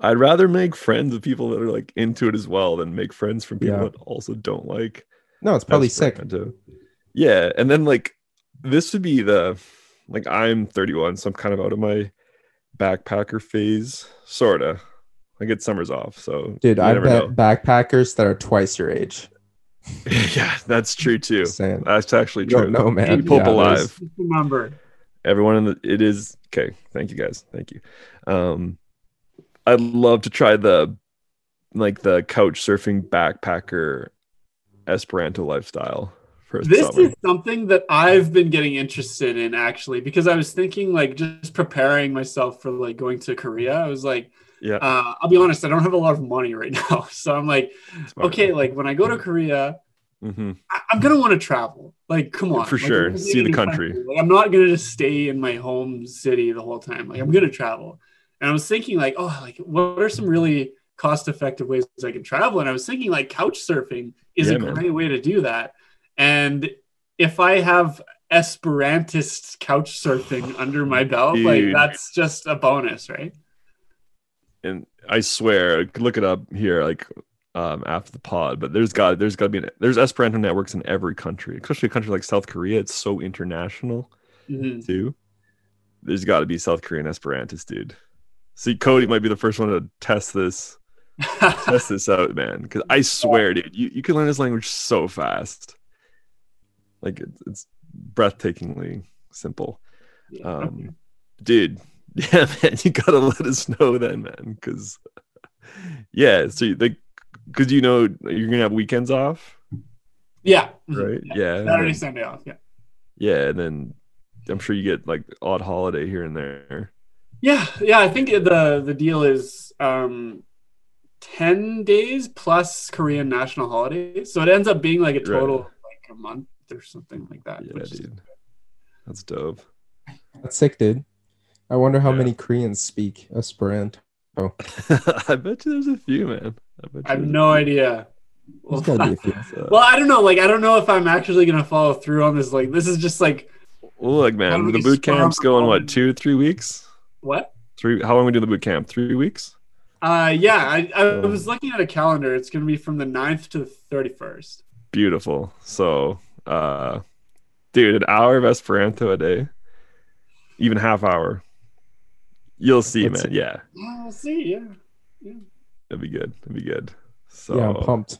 I'd rather make friends with people that are like into it as well than make friends from people
Yeah.
that also don't like
No, it's probably sick.
Esperanto. Yeah, and then like this would be the like I'm 31, so I'm kind of out of my backpacker phase, sorta. I get summers off, so
Dude, I
never
bet
know.
backpackers that are twice your age.
yeah, that's true too.
Saying.
That's actually true.
don't man.
Keep hope
Yeah,
alive.
Remember.
everyone in the it is okay thank you guys thank you um i'd love to try the like the couch surfing backpacker esperanto lifestyle for
This
summer
is something that I've been getting interested in actually because I was thinking like just preparing myself for like going to Korea. I was like,
yeah
uh, I'll be honest, I don't have a lot of money right now, so I'm like,
smart.
okay, like when I go to Korea,
Mhm.
I- I'm gonna want to travel. Like, come on,
For
Like,
sure. See the
leaving
country.
Like, I'm not gonna just stay in my home city the whole time. Like, I'm gonna travel. And I was thinking, like, oh, like what are some really cost-effective ways I can travel? And I was thinking, like, couch surfing is
Yeah,
a
man.
great way to do that. And if I have Esperantist couch surfing under my belt, like that's just a bonus, right?
and i swear look it up here like um after the pod but there's got there's got to be an, there's esperanto networks in every country especially a country like south korea it's so international
Mhm.
too. There's got to be South Korean Esperantists, dude. See, Cody might be the first one to test this test this out, man. Because I swear, dude, you, you can learn this language so fast. Like it's, it's breathtakingly simple.
Yeah.
Um, dude, yeah, man, you gotta let us know then, man. Because yeah, so like, because you know you're gonna have weekends off,
yeah. Mhm.
right? Yeah, and
Saturday,
then-
Sunday off. Yeah.
yeah, and then I'm sure you get like odd holiday here and there.
Yeah, yeah. I think the the deal is um, ten days plus Korean national holidays, so it ends up being like a total of like a month or something like that.
Yeah,
which is-
dude. That's dope.
That's sick, dude. I wonder how
Yeah.
many Koreans speak Esperanto.
I bet you there's a few, man. I bet you
I have
there's
no idea.
There's be a few.
a-
Well, I don't know. Like, I don't know if I'm actually gonna follow through on this. Like, this is just like
Well, look, man, the boot camp's
the
going what two, three weeks?
what?
Three? How long we do the boot camp? Three weeks?
Uh, yeah. I, I
Oh.
was looking at a calendar. It's gonna be from the 9th to the thirty first.
Beautiful. So, uh, dude, an hour of Esperanto a day, even half hour. You'll see,
That's-
man. Yeah,
Well, we'll see. Yeah.
it'd be good. It'd be good. So,
Yeah, I'm pumped.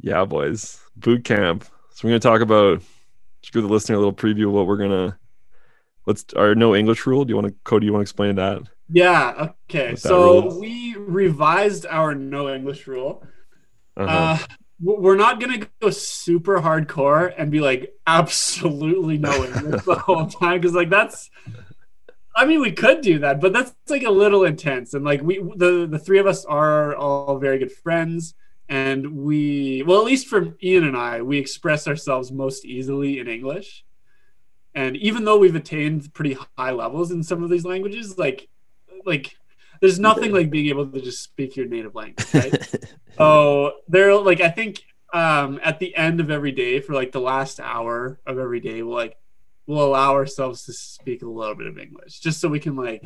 yeah, boys, boot camp. So we're gonna talk about. Just give the listener a little preview of what we're gonna. Let's our no English rule. Do you want to Cody? You want to explain that?
Yeah. Okay.
That
So
rule
we revised our no English rule.
Uh-huh.
Uh, w- we're not gonna go super hardcore and be like absolutely no English the whole time because like that's. I mean, we could do that, but that's like a little intense. And like we, the the three of us are all very good friends, and we, well, at least for Ian and I, we express ourselves most easily in English. And even though we've attained pretty high levels in some of these languages, like, like, there's nothing like being able to just speak your native language, right? So they're like, I think um, at the end of every day, for like the last hour of every day, we'll like we'll allow ourselves to speak a little bit of English, just so we can like,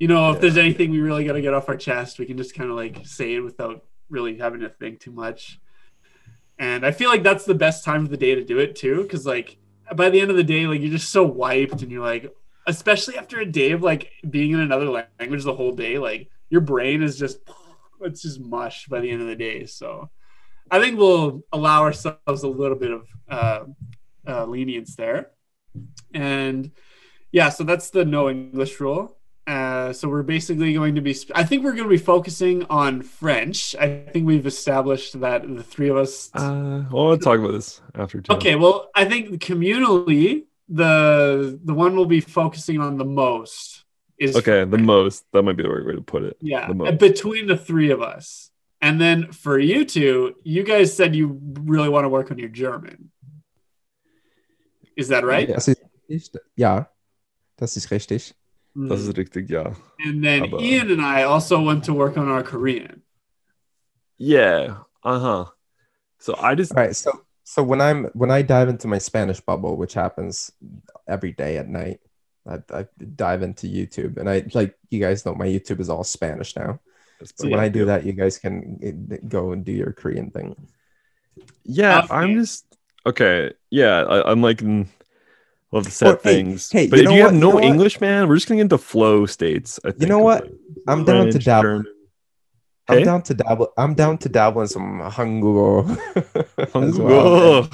you know, if
Yeah.
there's anything we really got to get off our chest, we can just kind of like say it without really having to think too much. And I feel like that's the best time of the day to do it too, because like by the end of the day, like you're just so wiped, and you're like, especially after a day of like being in another language the whole day, like your brain is just it's just mush by the end of the day. So I think we'll allow ourselves a little bit of uh, uh, lenience there. And Yeah, so that's the no English rule. Uh, so we're basically going to be. I think we're going to be focusing on French. I think we've established that the three of us.
Uh, well, we'll talk about this after. Too.
Okay, well, I think communally, the the one we'll be focusing on the most is
Okay, the most. That might be the right way to put it.
yeah
the most.
between the three of us. And then for you two, you guys said you really want to work on your German. Is that right?
Das ist richtig. Ja, das ist richtig.
Das ist richtig, ja.
And then
Aber-
Ian and I also want to work on our Korean.
Yeah. Uh huh. So I just
All right. So so when I'm when I dive into my Spanish bubble, which happens every day at night, I, I dive into YouTube, and I like you guys know my YouTube is all Spanish now. So when I do that, you guys can eh, go and do your Korean thing.
Yeah,
Okay.
I'm just okay. Yeah, I, I'm like in love to set
Oh,
things.
hey,
but
you
if you
what?
have
You
no
know what?
English, man, we're just gonna get into flow states. I think.
You
know
what?
like,
I'm down to
French,
dabble. I'm down to dabble. I'm down to dabble in some Hangugo.
Hangugo.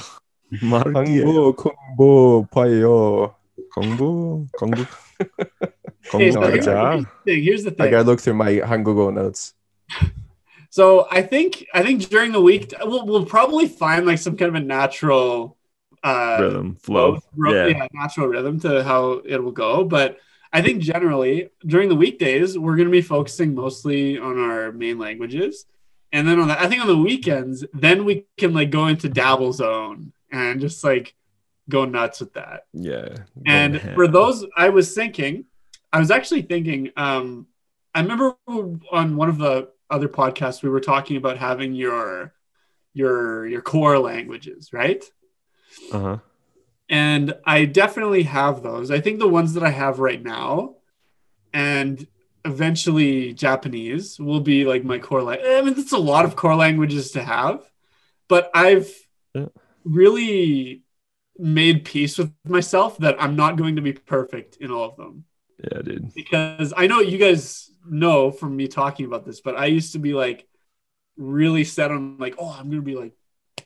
Hangugo Kongbo Payo.
Kongbo
Kongbo.
Kongbo.
Here's the thing.
I gotta look through my Hangugo notes.
So I think I think during the week we'll, we'll probably find like some kind of a natural uh,
rhythm flow,
flow
yeah.
yeah. natural rhythm to how it will go. But I think generally during the weekdays we're going to be focusing mostly on our main languages, and then on the I think on the weekends then we can like go into dabble zone and just like go nuts with that.
Yeah.
And for those, I was thinking, I was actually thinking, um, I remember on one of the other podcasts we were talking about having your your your core languages, right?
Uh-huh.
And I definitely have those. I think the ones that I have right now, and eventually Japanese will be like my core language. I mean, it's a lot of core languages to have, but I've
Yeah.
really made peace with myself that I'm not going to be perfect in all of them
Yeah, dude.
because I know you guys know from me talking about this, but I used to be like really set on like, oh, I'm gonna be like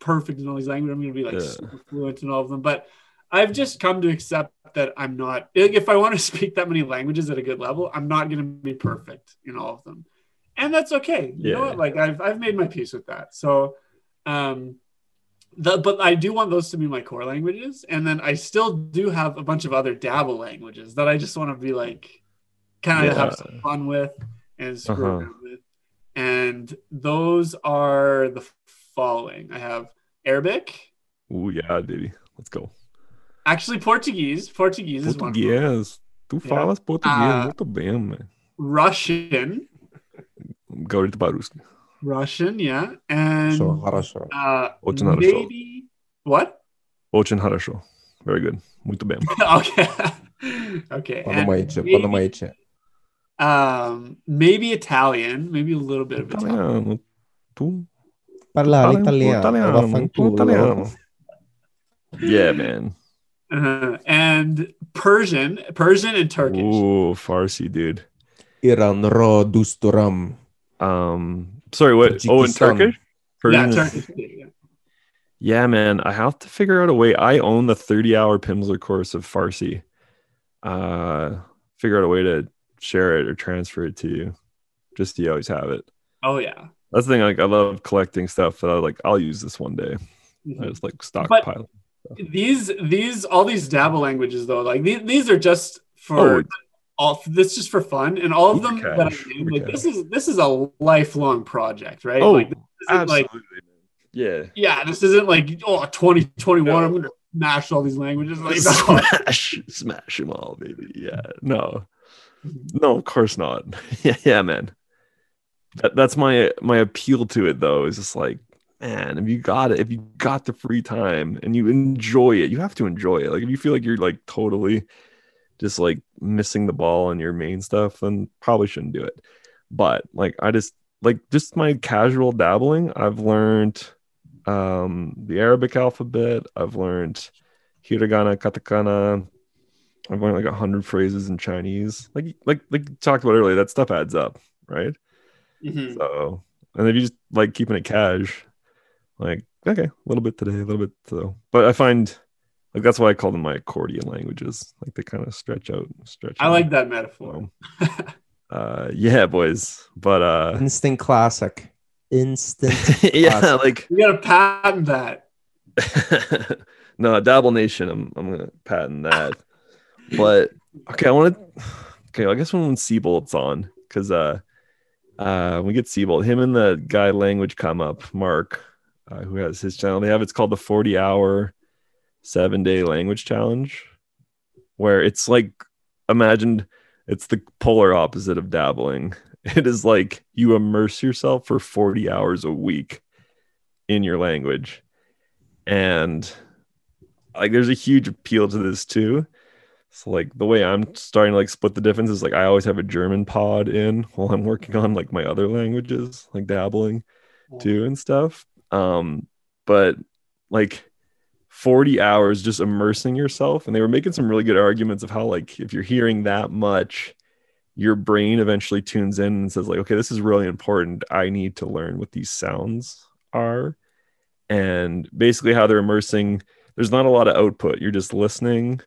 perfect in all these languages. I'm gonna be like
Yeah.
super fluent in all of them. But I've just come to accept that I'm not. If I want to speak that many languages at a good level, I'm not gonna be perfect in all of them, and that's okay. You know what? Like I've I've made my peace with that. So, um. The, but I do want those to be my core languages, and then I still do have a bunch of other dabble languages that I just want to be like, kind of have some fun with and screw
Uh-huh.
around with. And those are the following: I have Arabic,
Oh yeah, baby. Let's go.
actually Portuguese. Portuguese is one. of them.
Português. Tu
Yeah.
falas português
Ah.
muito bem, man.
Russian,
Говорит по-русски.
Russian, yeah, and
So, хорошо.
uh,
Очень хорошо.
maybe what?
Очень хорошо. Very good. Muito bem.
okay, okay. and
Подумайте,
maybe-
подумайте.
Um, maybe Italian, maybe a little bit of Italian.
Italiano. Tu?
Parlare
Italiano,
italiano,
italiano,
vaffanculo.
italiano. Yeah, man.
Uh, and Persian, Persian and Turkish.
Ooh, Farsi, dude.
Iran ro dusturam.
Um, sorry, what? Oh, in
Tajikistan.
Turkish?
Yeah,
Persian?
Turkish. yeah.
Yeah, man. I have to figure out a way. I own the 30 hour Pimsleur course of Farsi. Uh, figure out a way to share it or transfer it to you just so you always have it.
Oh yeah.
That's the thing. Like, I love collecting stuff that I like. I'll use this one day. I
Mhm.
just like stockpile.
These these all these dabble languages though, like these, these are just for
Oh.
all this just for fun, and all of them
Uber
that I like this is this is a lifelong project, right?
oh,
like, this isn't like
absolutely. man.
yeah, this isn't like oh 2021, I'm gonna smash all these languages. Like
Yeah.
no.
smash, smash them all, baby. Yeah. No, no, of course not. yeah, yeah, man. That, that's my my appeal to it though. Is just like, man, if you got it, if you got the free time and you enjoy it, you have to enjoy it. Like if you feel like you're like totally just like missing the ball on your main stuff, then probably shouldn't do it. But like I just like just my casual dabbling, I've learned um the Arabic alphabet, I've learned hiragana, katakana. I've learned like a hundred phrases in Chinese. Like like like you talked about earlier, that stuff adds up, right?
Mhm.
So, and if you just like keeping it cash, like okay, a little bit today, a little bit so. But I find Like that's why I call them my accordion languages. Like they kind of stretch out, stretch.
I
out.
like that metaphor.
uh yeah boys but uh
Instant classic. Instant.
yeah
Classic.
like
You gotta patent that.
no dabble nation i'm, I'm gonna patent that but okay i want to okay i guess when Seabolt's on because uh uh when we get Seabolt, him and the guy language come up mark uh, who has his channel? They have it's called the 40 hour seven day language challenge where it's like imagined it's the polar opposite of dabbling. It is like you immerse yourself for 40 hours a week in your language. And like there's a huge appeal to this too. So like the way i'm starting to like split the difference is like i always have a german pod in while i'm working on like my other languages like dabbling too and stuff um but like 40 hours just immersing yourself and they were making some really good arguments of how like if you're hearing that much your brain eventually tunes in and says like okay this is really important. I need to learn what these sounds are. And basically how they're immersing there's not a lot of output. You're just listening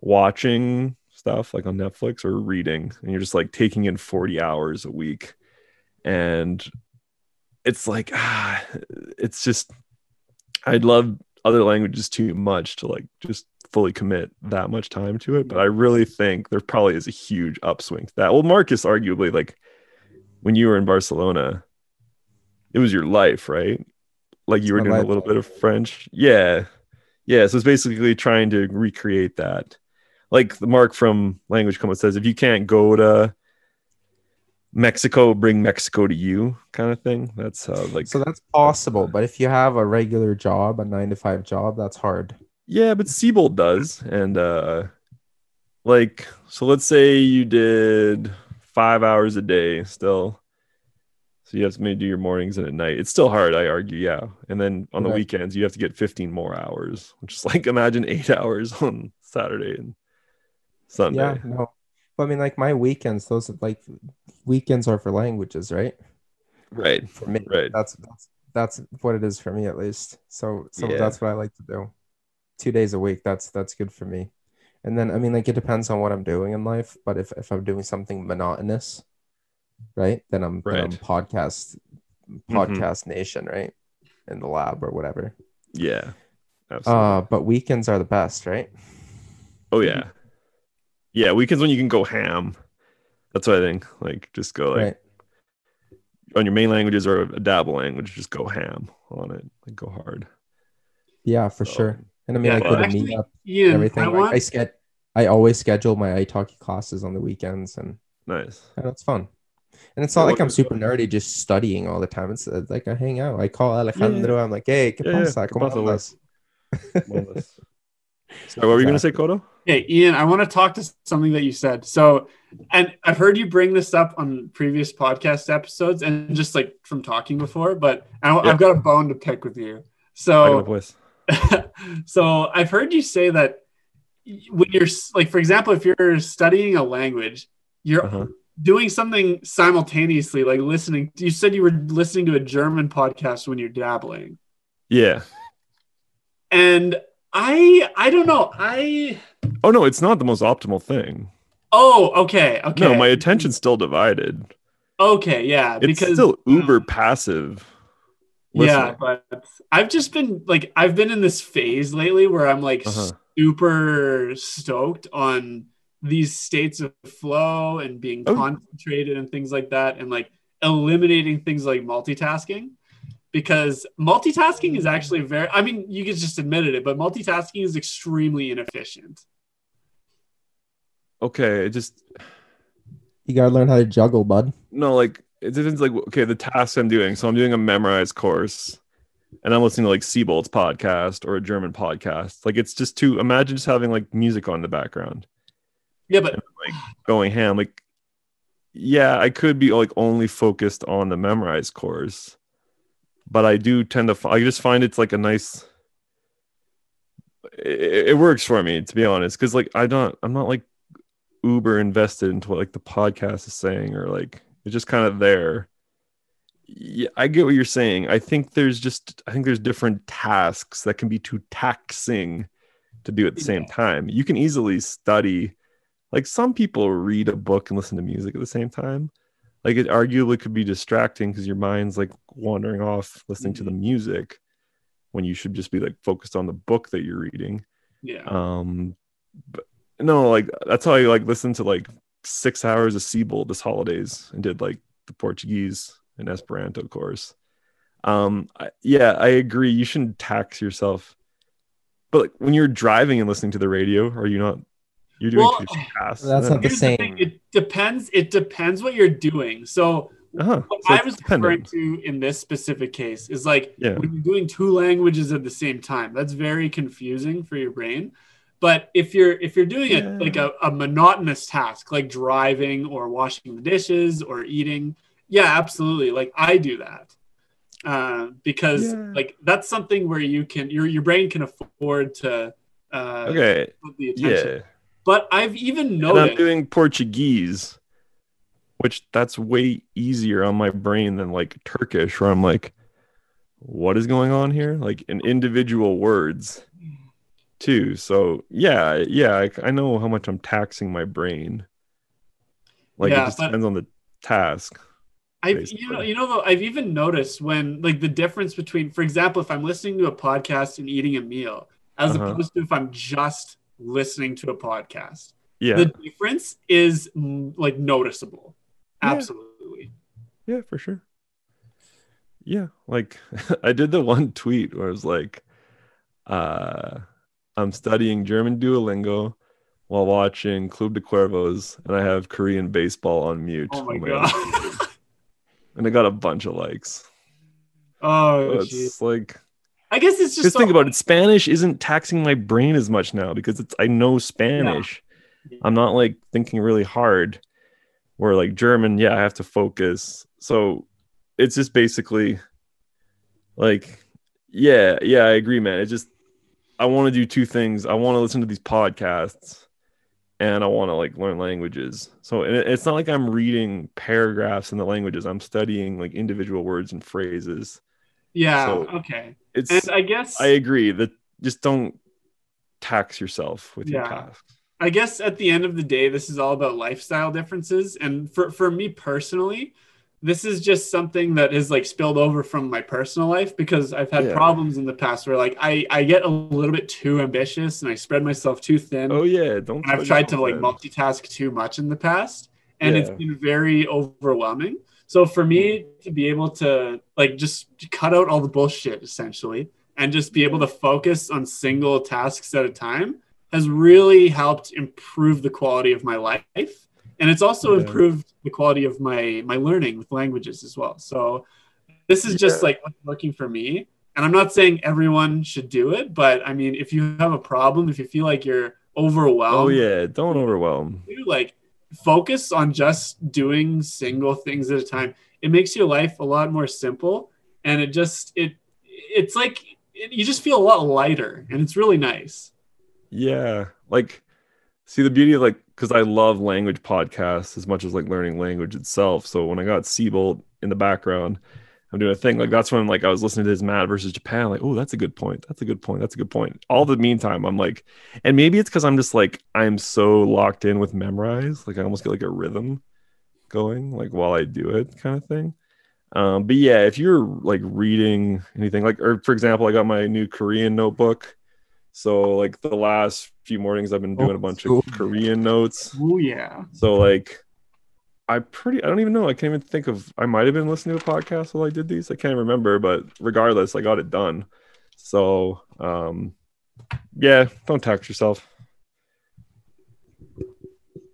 watching stuff like on netflix or reading and you're just like taking in 40 hours a week. And it's like ah, it's just i'd love other languages too much to like just fully commit that much time to it but i really think there probably is a huge upswing to that. Well marcus arguably like when you were in barcelona it was your life right? Like you were doing a little bit of french? Yeah. Yeah so it's basically trying to recreate that. Like the mark from language come says if you can't go to mexico bring mexico to you kind of thing that's how like
So that's possible, but if you have a regular job, a nine to five job, that's hard.
Yeah, but Siebold does. And uh like so let's say you did five hours a day still. So you have to maybe do your mornings and at night. It's still hard, I argue, yeah. And then on the
Right.
weekends you have to get 15 more hours, which is like imagine eight hours on Saturday and Sunday.
Yeah, no. But I mean, like my weekends, those are like weekends are for languages, right?
Right.
For me,
Right.
That's that's that's what it is for me at least. So so
Yeah.
that's what I like to do. Two days a week. That's that's good for me. And then I mean, like it depends on what I'm doing in life. But if if I'm doing something monotonous, right, then I'm then I'm
Right.
podcast podcast nation, right, in the lab or whatever.
Yeah. Absolutely.
Uh, but weekends are the best, right?
oh yeah. Yeah, weekends when you can go ham. That's what I think. Like just go like
right.
on your main languages or a dabble language, just go ham on it. Like go hard.
Yeah, for
So,
sure. And I mean,
yeah,
like with a
actually,
meetup.
Ian,
everything.
I
Like, I sched- I always schedule my italki classes on the weekends, and,
Nice.
and it's fun. And it's not like I'm super nerdy, just studying all the time. It's, uh, like I hang out. I call Alejandro. I'm like, hey, ¿qué
Yeah, yeah,
pasa?
¿qué
¿Cómo
pasa,
andas?"
Sorry, what were you gonna say, Kodo?
Hey, Ian, I want to talk to something that you said. So, and I've heard you bring this up on previous podcast episodes and just like from talking before, but I,
Yeah.
I've got a bone to pick with you.
Back in the
So, so I've heard you say that when you're like, for example, if you're studying a language, you're
Uh-huh.
doing something simultaneously, like listening. You said you were listening to a German podcast when you're dabbling,
Yeah.
and I, I don't know, I.
Oh no, it's not the most optimal thing.
Oh, okay, okay.
No, my attention's still divided.
Okay, yeah,
It's
because
still uber passive.
yeah, but I've just been like I've been in this phase lately where I'm like
Uh-huh.
super stoked on these states of flow and being
Oh.
concentrated and things like that and like eliminating things like multitasking because multitasking is actually mm. very I mean you can just admitted it but multitasking is extremely inefficient.
Okay, it just
You gotta learn how to juggle, bud.
no, like it depends. Like okay, the tasks I'm doing. So I'm doing a Memrise course, and I'm listening to like Seabolt's podcast or a German podcast. Like it's just to Imagine just having like music on in the background,
Yeah, but like
going ham. Like, yeah, I could be like only focused on the Memrise course, but I do tend to. I just find it's like a nice. It, it works for me to be honest, because like I don't. I'm not like uber invested into what like the podcast is saying or like it's just kind of there yeah i get what you're saying i think there's just i think there's different tasks that can be too taxing to do at the same time. You can easily study, like some people read a book and listen to music at the same time. Like it arguably could be distracting because your mind's like wandering off listening to the music when you should just be like focused on the book that you're reading.
Yeah.
Um, but no, like that's how I like listened to like six hours of Siebold this holidays and did like the Portuguese and Esperanto course. Um, I, yeah, I agree. You shouldn't tax yourself. But like when you're driving and listening to the radio, are you not? You're doing
Well,
two tasks.
That's not the
Here's
same.
thing, It depends. It depends what you're doing. So
Uh-huh.
what
So
I was
dependent.
referring to in this specific case is like
Yeah.
when you're doing two languages at the same time. That's very confusing for your brain. But if you're if you're doing
Yeah.
it like a, a monotonous task, like driving or washing the dishes or eating, yeah, absolutely. Like I do that uh, because
Yeah.
like that's something where you can your your brain can afford to uh,
Okay.
put the attention.
Yeah.
But I've even
And
noticed.
I'm doing Portuguese, which that's way easier on my brain than like Turkish, where I'm like, what is going on here? Like in individual words, too. So yeah, yeah, I, I know how much I'm taxing my brain. Like
Yeah,
it just depends on the task.
I've you know you know though I've even noticed when like the difference between for example if I'm listening to a podcast and eating a meal as
Uh-huh.
opposed to if I'm just listening to a podcast.
Yeah,
the difference is like noticeable. Absolutely.
Yeah, for sure. Yeah, like I did the one tweet where I was like, uh, I'm studying German Duolingo while watching Club de Cuervos, and I have Korean baseball on mute.
oh my
on
god.
other- and I got a bunch of likes.
oh
So it's like,
I guess it's just
just think about it. Spanish isn't taxing my brain as much now because it's I know Spanish. I'm not like thinking really hard. Where like German, yeah, I have to focus. So it's just basically like, yeah, yeah, I agree, man. It just I want to do two things. I want to listen to these podcasts and I want to like learn languages. So it's not like I'm reading paragraphs in the languages. I'm studying like individual words and phrases.
Yeah
so-
okay
It's
and I guess
I agree that just don't tax yourself with your tasks.
I guess at the end of the day, this is all about lifestyle differences. And for, for me personally, this is just something that is like spilled over from my personal life because I've had
Yeah.
problems in the past where like I, I get a little bit too ambitious and I spread myself too thin.
Oh yeah, don't.
I've tried to like multitask too much in the past. And it's been very overwhelming. So for me to be able to like just cut out all the bullshit essentially and just be able to focus on single tasks at a time has really helped improve the quality of my life. And it's also
Yeah.
improved the quality of my my learning with languages as well. So this is just
Yeah.
like what's working for me. And I'm not saying everyone should do it, but I mean if you have a problem, if you feel like you're overwhelmed,
Oh yeah, don't overwhelm.
like focus on just doing single things at a time it makes your life a lot more simple and it just it it's like it, you just feel a lot lighter and it's really nice
Yeah, like see the beauty of like because I love language podcasts as much as like learning language itself. So when I got Seabolt in the background, I'm doing a thing like that's when like I was listening to his Matt versus Japan. Like, oh, that's a good point. That's a good point. That's a good point. All the meantime, I'm like, and maybe it's because I'm just like I'm so locked in with Memrise. Like I almost get like a rhythm going like while I do it, kind of thing. Um, but yeah, if you're like reading anything, like or for example, I got my new Korean notebook. So like the last few mornings, I've been doing a bunch
cool.
of Korean notes.
oh yeah
So like, I pretty I don't even know. I can't even think of. I might have been listening to a podcast while I did these. I can't remember, but regardless, I got it done. So um, yeah, don't tax yourself.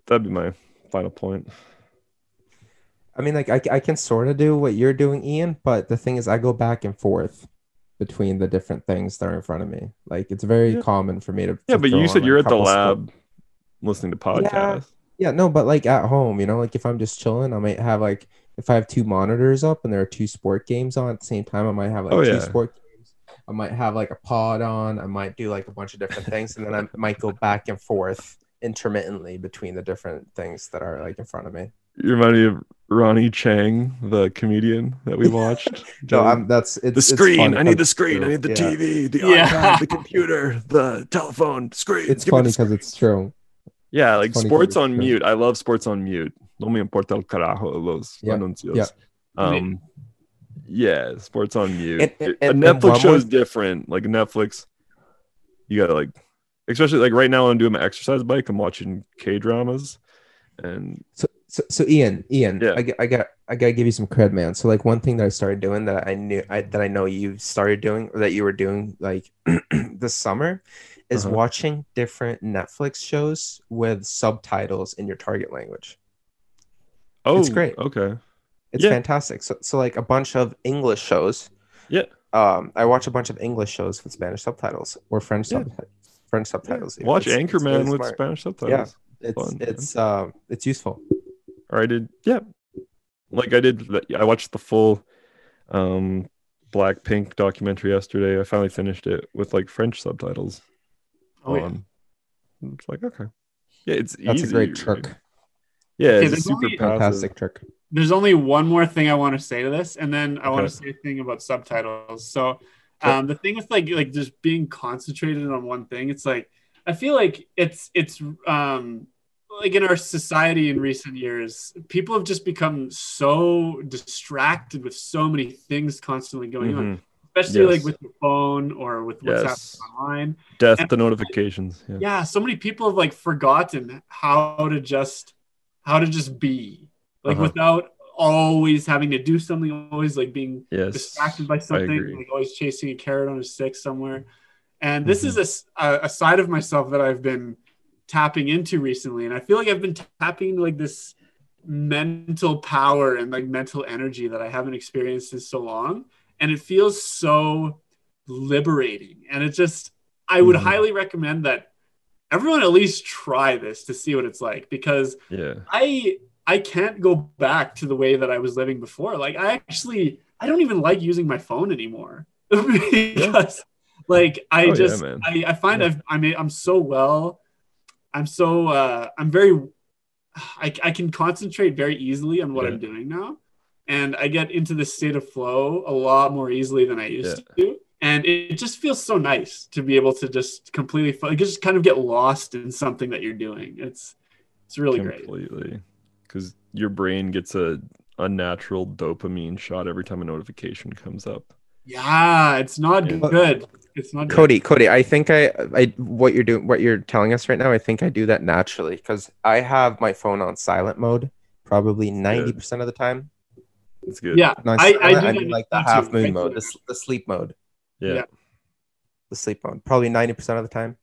That'd be my final point.
I mean, like I, I can sort of do what you're doing, Ian, but the thing is, I go back and forth between the different things that are in front of me. Like it's very
Yeah.
common for me to.
Yeah,
to
but you said you're at the
couple spo-
lab listening to podcasts.
Yeah, no, but like at home, you know, like if I'm just chilling, I might have like if I have two monitors up and there are two sport games on at the same time, I might have like
Oh,
two
yeah.
sport games. I might have like a pod on. I might do like a bunch of different things, and then I might go back and forth intermittently between the different things that are like in front of me.
You remind me of Ronny Chieng, the comedian that we watched.
No, I'm that's it's
the screen.
funny
I need the screen.
true.
I need the
Yeah.
TV, the
Yeah.
iPad, the computer, the telephone, screen.
It's
Give
funny because it's true.
Yeah, like sports on
true.
mute. I love sports on mute. No me importa el carajo los
Yeah,
anuncios.
yeah.
Um, yeah, sports on mute.
And- and-
a
and- and
Netflix show is different. Like Netflix, you gotta like, especially like right now I'm doing my exercise bike, I'm watching K dramas, and
So, so, so Ian, Ian,
Yeah.
I, g- I got, I gotta give you some cred, man. So, like, one thing that I started doing that I knew, I, that I know you started doing, or that you were doing, like, this summer, is
Uh-huh.
watching different Netflix shows with subtitles in your target language.
oh,
It's great.
Okay,
It's
Yeah.
fantastic. So, so like a bunch of English shows.
Yeah.
Um, I watch a bunch of English shows with Spanish subtitles or French
Yeah.
subtitles. French subtitles. even.
watch
It's- it's
Anchorman
really
with. Spanish subtitles.
It's
fun, man.
it's uh it's useful.
or I did, yeah, like I did. I watched the full um Blackpink documentary yesterday. I finally finished it with like French subtitles.
Oh, yeah.
It's like okay, yeah, it's
That's
easy,
a great
right?
trick.
Yeah,
Okay,
it's
there's
super
only-
Fantastic trick.
There's only one more thing I want to say to this, and then I want to say a thing about subtitles. So,
Sure.
um, the thing with like like just being concentrated on one thing, it's like I feel like it's it's um like in our society in recent years, people have just become so distracted with so many things constantly going on,
Mhm.
Especially
Yes.
like with your phone or with what's
Yes.
happening online.
Death
And-
to notifications. Yeah.
yeah so many people have like forgotten how to just how to just be like
Uh-huh.
without always having to do something always like being
Yes.
distracted by something like always chasing a carrot on a stick somewhere and this
Mhm.
is a side of myself that i've been tapping into recently and i feel like i've been tapping like this mental power and like mental energy that i haven't experienced in so long and it feels so liberating and it just i would
Mhm.
highly recommend that everyone at least try this to see what it's like because
Yeah.
I I can't go back to the way that I was living before. Like I actually I don't even like using my phone anymore because like I
Oh,
just
man.
I, I find
Yeah.
I've I mean I'm so well I'm so uh I'm very I, I can concentrate very easily on what
Yeah.
I'm doing now and I get into this state of flow a lot more easily than I used to and it, it just feels so nice to be able to just completely fo- like, just kind of get lost in something that you're doing it's it's really great
completely because your brain gets a unnatural dopamine shot every time a notification comes up
Yeah, it's not
Yeah.
good. It's not good.
Cody, Cody, I think I, I, what you're doing, what you're telling us right now, I think I do that naturally because I have my phone on silent mode probably ninety percent of the time.
It's good
Yeah,
Not
I- I
silent,
do
I
that
mean like the
too,
half moon mode, the, the sleep mode,
yeah,
Yeah.
the sleep mode, probably ninety percent of the time.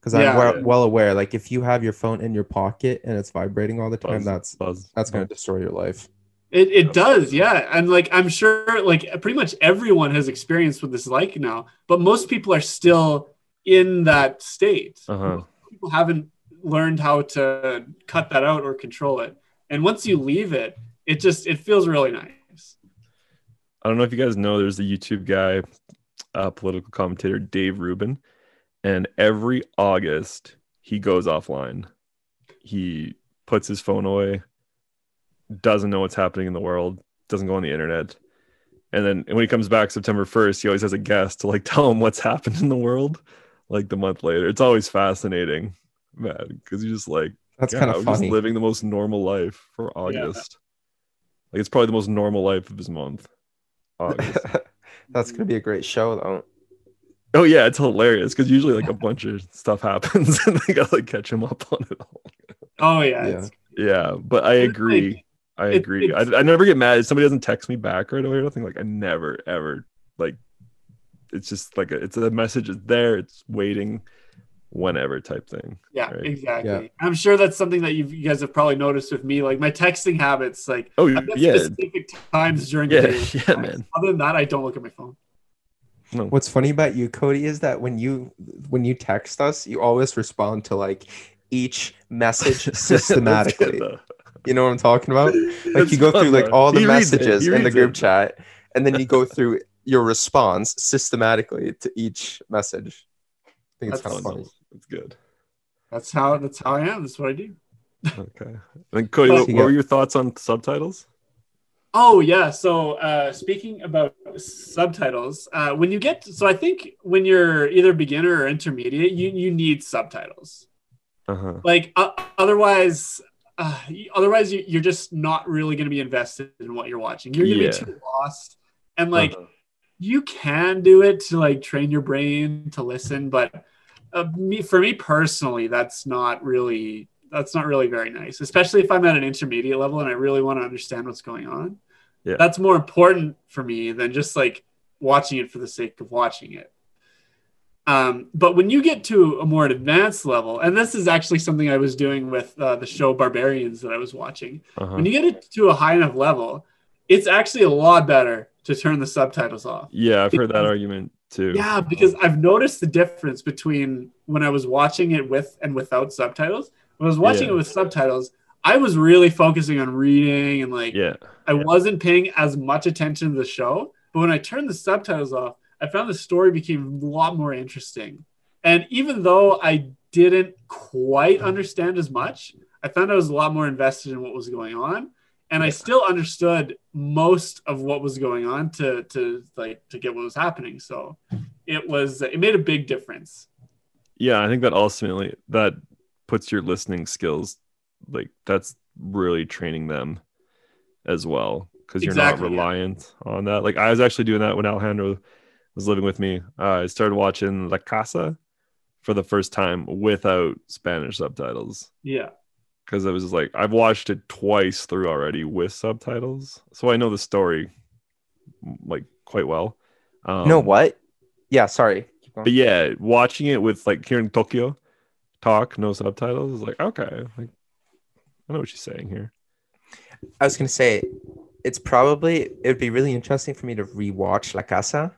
Because
Yeah.
I'm well,
Yeah.
well aware, like if you have your phone in your pocket and it's vibrating all the time,
Buzz.
that's
buzz
that's gonna destroy your life.
It, it does, yeah. And like I'm sure like pretty much everyone has experienced what this is like now, but most people are still in that state.
uh-huh
People haven't learned how to cut that out or control it. And once you leave it, it just it feels really nice.
i don't know if you guys know there's a youtube guy uh, political commentator dave rubin and every august he goes offline. He puts his phone away doesn't know what's happening in the world doesn't go on the internet. And then when he comes back september 1st he always has a guest to like tell him what's happened in the world like the month later. It's always fascinating man because you're just like
That's
yeah,
kind of funny.
just living the most normal life for august like it's probably the most normal life of his month
That's gonna be a great show though.
oh yeah it's hilarious because usually like a bunch of stuff happens and they gotta like catch him up on it all
Oh yeah.
Yeah.
yeah but i agree
like-
I
it-
agree. I, I never get mad if somebody doesn't text me back right away or nothing. Like I never ever like. It's just like a, it's a message. It's there. It's waiting, whenever type thing.
Yeah,
Right.
exactly.
Yeah.
I'm sure that's something that you've, you guys have probably noticed with me, like my texting habits. Like
Oh
I've
yeah,
specific times during
yeah,
the day.
yeah, man.
Other than that, I don't look at my phone.
No,
What's funny about you, Cody, is that when you when you text us, you always respond to like each message systematically. you know what I'm talking about? Like
That's
you go
fun,
through like all the
He
messages in the group
it.
chat, and then you go through your response systematically to each message. I think it's
That's
kind of
Fun,
funny.
though. It's good.
That's how that's how I am. That's what I do.
Okay. And Cody, what, what were your thoughts on subtitles?
Oh yeah. So uh, speaking about subtitles, uh, when you get so I think when you're either beginner or intermediate, you you need subtitles.
Uh-huh.
Like uh, otherwise, uh, otherwise you, you're just not really going to be invested in what you're watching. You're going to
Yeah.
be too lost. And like
Uh-huh.
You can do it to like train your brain to listen, but uh, me for me personally, that's not really that's not really very nice. Especially if I'm at an intermediate level and I really want to understand what's going on.
Yeah.
That's more important for me than just like watching it for the sake of watching it. Um, but when you get to a more advanced level, and this is actually something I was doing with uh, the show Barbarians that I was watching,
uh-huh.
when you get it to a high enough level, it's actually a lot better to turn the subtitles off.
Yeah, I've heard that argument too.
Yeah, because I've noticed the difference between when I was watching it with and without subtitles. When I was watching
Yeah.
it with subtitles, I was really focusing on reading and like
Yeah.
I wasn't paying as much attention to the show. But when I turned the subtitles off, I found the story became a lot more interesting. And even though I didn't quite mm-hmm. understand as much, I found I was a lot more invested in what was going on. And I still understood most of what was going on to to like to get what was happening. So it was it made a big difference.
Yeah, I think that ultimately that puts your listening skills like that's really training them as well because you're
Exactly,
not
yeah.
reliant on that. Like I was actually doing that when Alejandro was living with me. Uh, I started watching La Casa for the first time without Spanish subtitles
Yeah.
Because I was just like I've watched it twice through already with subtitles, so I know the story like quite well. Um,
you know what? Yeah, sorry.
But yeah, watching it with like hearing Tokyo talk, no subtitles, is like okay, like I know what she's saying here.
I was gonna say, it's probably it would be really interesting for me to rewatch La Casa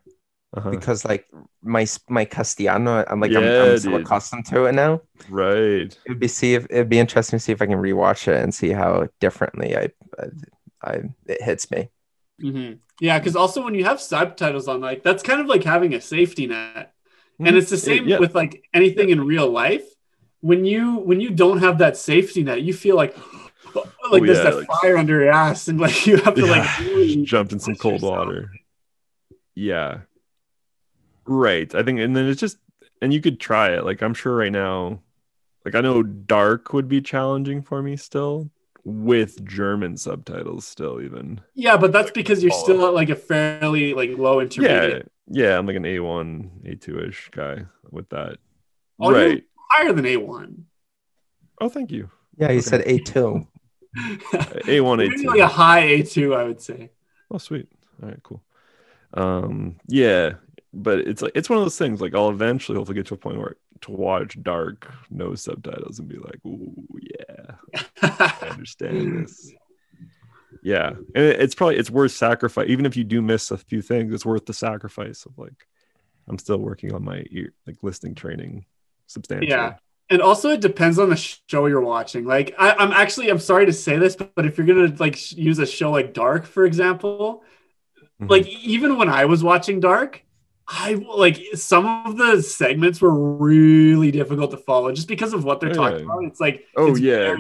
Uh-huh.
because like my my Castellano, I'm like I'm,
Yeah,
I'm so accustomed to it now.
Right.
It'd be see if it'd be interesting to see if I can rewatch it and see how differently I I, I it hits me.
hmm Yeah, because also when you have subtitles on, like that's kind of like having a safety net, and it's the same
Yeah.
with like anything in real life. When you when you don't have that safety net, you feel like like
Oh,
there's
yeah,
that
like-
fire under your ass, and like you have to like
Yeah,
really
jumped in some cold
yourself.
water. Yeah. Right. I think and then it's just and you could try it. Like I'm sure right now, like I know dark would be challenging for me still with German subtitles still even.
Yeah, but that's because you're still at like a fairly like low
Yeah.
intermediate,
Yeah, yeah, I'm like an A1, A2-ish guy with that.
Oh, you're-
right.
higher than A one.
Oh, thank you.
Yeah, you
Okay.
said A two.
A1, A2.
like a high A two, I would say.
Oh, sweet. All right, cool. Um, yeah, but it's like it's one of those things. Like I'll eventually hopefully get to a point where to watch dark, no subtitles, and be like, "Ooh, yeah, I understand this." Yeah, and it's probably it's worth sacrifice. Even if you do miss a few things, it's worth the sacrifice of like, I'm still working on my ear, like listening training substantially.
Yeah. and also it depends on the show you're watching like I, i'm actually i'm sorry to say this but, but if you're gonna like use a show like dark for example
Mhm.
like even when i was watching dark i like some of the segments were really difficult to follow just because of what they're
Oh,
talking about it's like
Oh,
it's
yeah.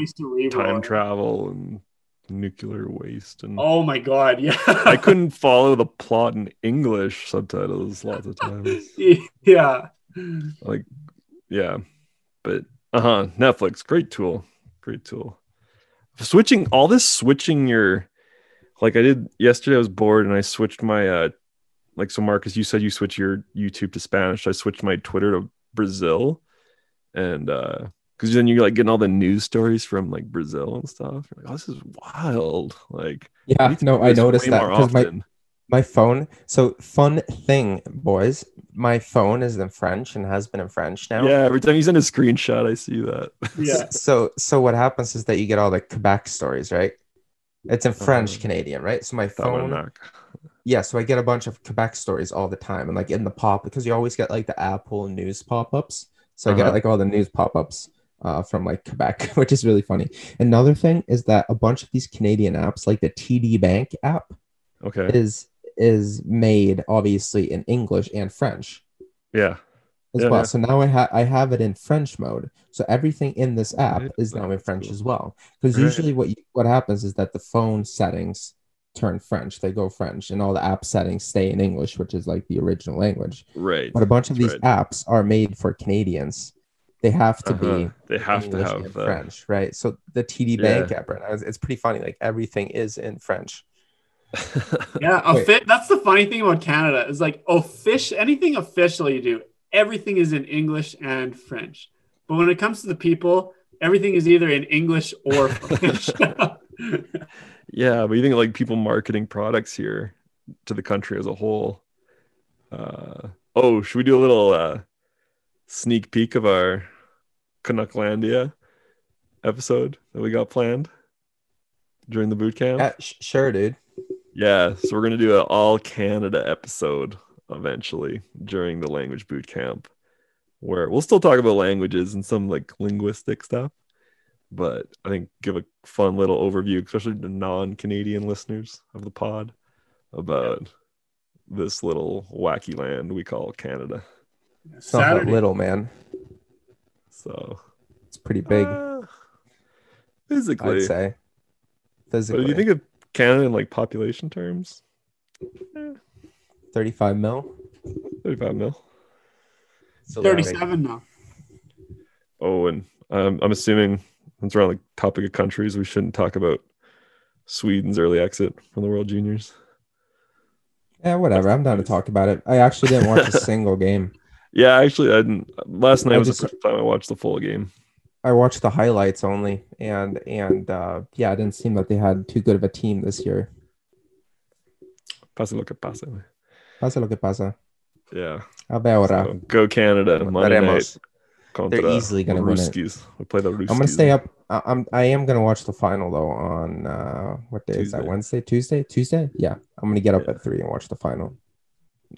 time travel and nuclear waste and
oh my god yeah
I couldn't follow the plot in English subtitles lots of times.
yeah
Like, yeah, but uh huh. Netflix, great tool, great tool. Switching all this, switching your, like I did yesterday. I was bored and I switched my, uh, like so. Marcus, you said you switch your YouTube to Spanish. I switched my Twitter to Brazil, and uh, because then you're like getting all the news stories from like Brazil and stuff. You're like, oh, this is wild. Like,
Yeah, no, I noticed that because my my phone. So fun thing, boys. My phone is in French and has been in French now.
Yeah, every time you send a screenshot, I see that.
yeah
So so what happens is that you get all the Quebec stories, right? It's in French
Uh,
Canadian, right? So my phone,
Phone.
Yeah. So I get a bunch of Quebec stories all the time, and like in the pop because you always get like the Apple News pop ups. So I
Uh-huh.
get like all the news pop ups uh, from like Quebec, which is really funny. Another thing is that a bunch of these Canadian apps, like the TD Bank app,
Okay.
is is made obviously in English and French.
Yeah.
as
Yeah,
well.
yeah.
So now I have I have it in French mode. So everything in this app is now in French as well. Because usually what you, what happens is that the phone settings turn French. They go French, and all the app settings stay in English, which is like the original language.
Right.
But a bunch of
That's
these
right.
apps are made for Canadians. They have to
Uh-huh.
be
They have to have
and. French, right? So the TD
Yeah.
Bank app right now, it's, it's pretty funny. Like everything is in French.
Yeah,
Wait.
offi- that's the funny thing about Canada is like official anything official you do, everything is in English and French. But when it comes to the people, everything is either in English or French.
yeah, but you think like people marketing products here to the country as a whole. Uh, oh, should we do a little uh, sneak peek of our Canucklandia episode that we got planned during the boot camp?
Yeah, sh- sure, dude.
Yeah, so we're gonna do an all Canada episode eventually during the language boot camp, where we'll still talk about languages and some like linguistic stuff, but I think give a fun little overview, especially to non-Canadian listeners of the pod, about this little wacky land we call Canada.
It's not that little, man.
So
It's pretty big,
uh, physically,
I'd say.
but
Physically,
if you think of Canada in like population terms,
35 mil.
35 mil.
It's a lot big.
37 now.
Oh, and um, I'm assuming since we're on the topic of countries, we shouldn't talk about Sweden's early exit from the World Juniors.
Yeah, whatever. I'm down to talk about it. I actually didn't watch a single game.
Yeah, actually, I didn't. Last night
I
was
just-
the first time I watched the full game.
I watched the highlights only, and and uh, yeah, it didn't seem that they had too good of a team this year.
Pasa lo que pasa.
Pasa lo que pasa.
Yeah.
A ver ahora.
So, go Canada. Monday night. Contra
They're easily gonna win it.
We play the Ruskies.
I'm gonna stay up. I- I'm. I am gonna watch the final though on uh, what day is that? Wednesday, Tuesday, Tuesday. Yeah, I'm gonna get up
Yeah.
at three and watch the final.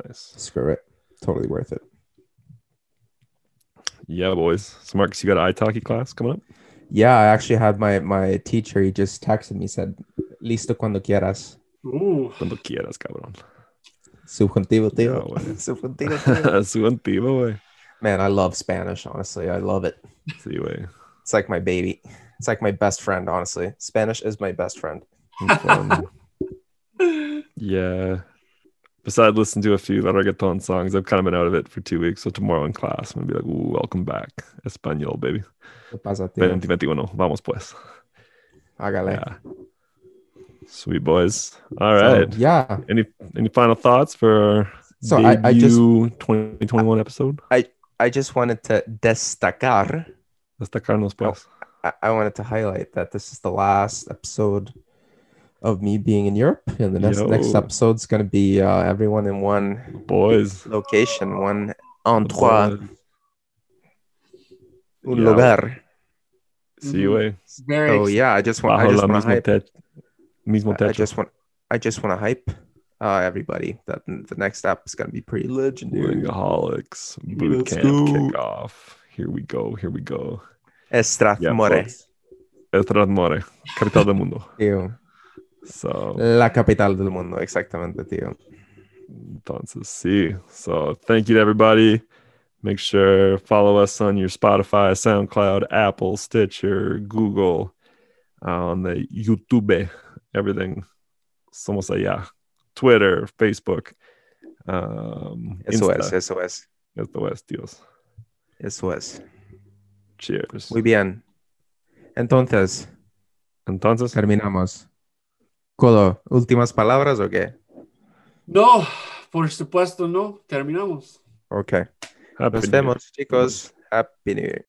Nice.
Screw it. Totally worth it.
Yeah, boys. So, Marcus, you got an italki class coming up?
Yeah, I actually had my my teacher. He just texted me said, "Listo cuando quieras."
Ooh.
Cuando quieras, cabrón.
Subjuntivo,
Yeah,
tío.
güey.
Subjuntivo, tío.
Su antiguo, güey.
Man, I love Spanish. Honestly, I love it.
Güey.
It's like my baby. It's like my best friend. Honestly, Spanish is my best friend.
Yeah. Besides listening to a few reggaeton songs, I've kind of been out of it for two weeks. So tomorrow in class, I'm gonna be like, Ooh, "Welcome back, Espanol, baby."
¿Qué pasa, tío?
2021, vamos pues.
Hágale.
Yeah. Sweet boys. All right.
So, yeah.
Any any final thoughts for
So I, I just
debut 2021 episode?
I just wanted to destacar.
Destacarnos pues.
I, I wanted to highlight that this is the last episode of me being in Europe, and the next next
Yo.
episode's gonna be uh, everyone in one
Boys.
location, one endroit,
Boys.
un
Yeah.
lugar.
Sí, güey.
Very
Oh yeah, I just want I just
la
want to
mismo,
hype.
te- mismo
I
techo.
just want I just want to hype uh, everybody that the next app is gonna be pretty legendary.
Wingaholics boot
Let's
camp
go.
kickoff. Here we go. Here we go. Yeah,
Strathmore,
capital del mundo.
tío.
So,
La capital del mundo, exactamente, tío.
entonces, sí. So, thank you to everybody. Make sure follow us on your Spotify, SoundCloud, Apple, Stitcher, Google, uh, on the YouTube, everything. Somos allá. Twitter, Facebook. Um,
Eso
Insta.
es, eso es,
Esto es, tíos.
eso es.
Cheers.
Muy bien. Entonces,
Entonces,
terminamos. Colo, ¿últimas palabras o qué?
No, por supuesto no. Terminamos.
Ok.
happy
Nos
New Year.
vemos, chicos. Happy New Year.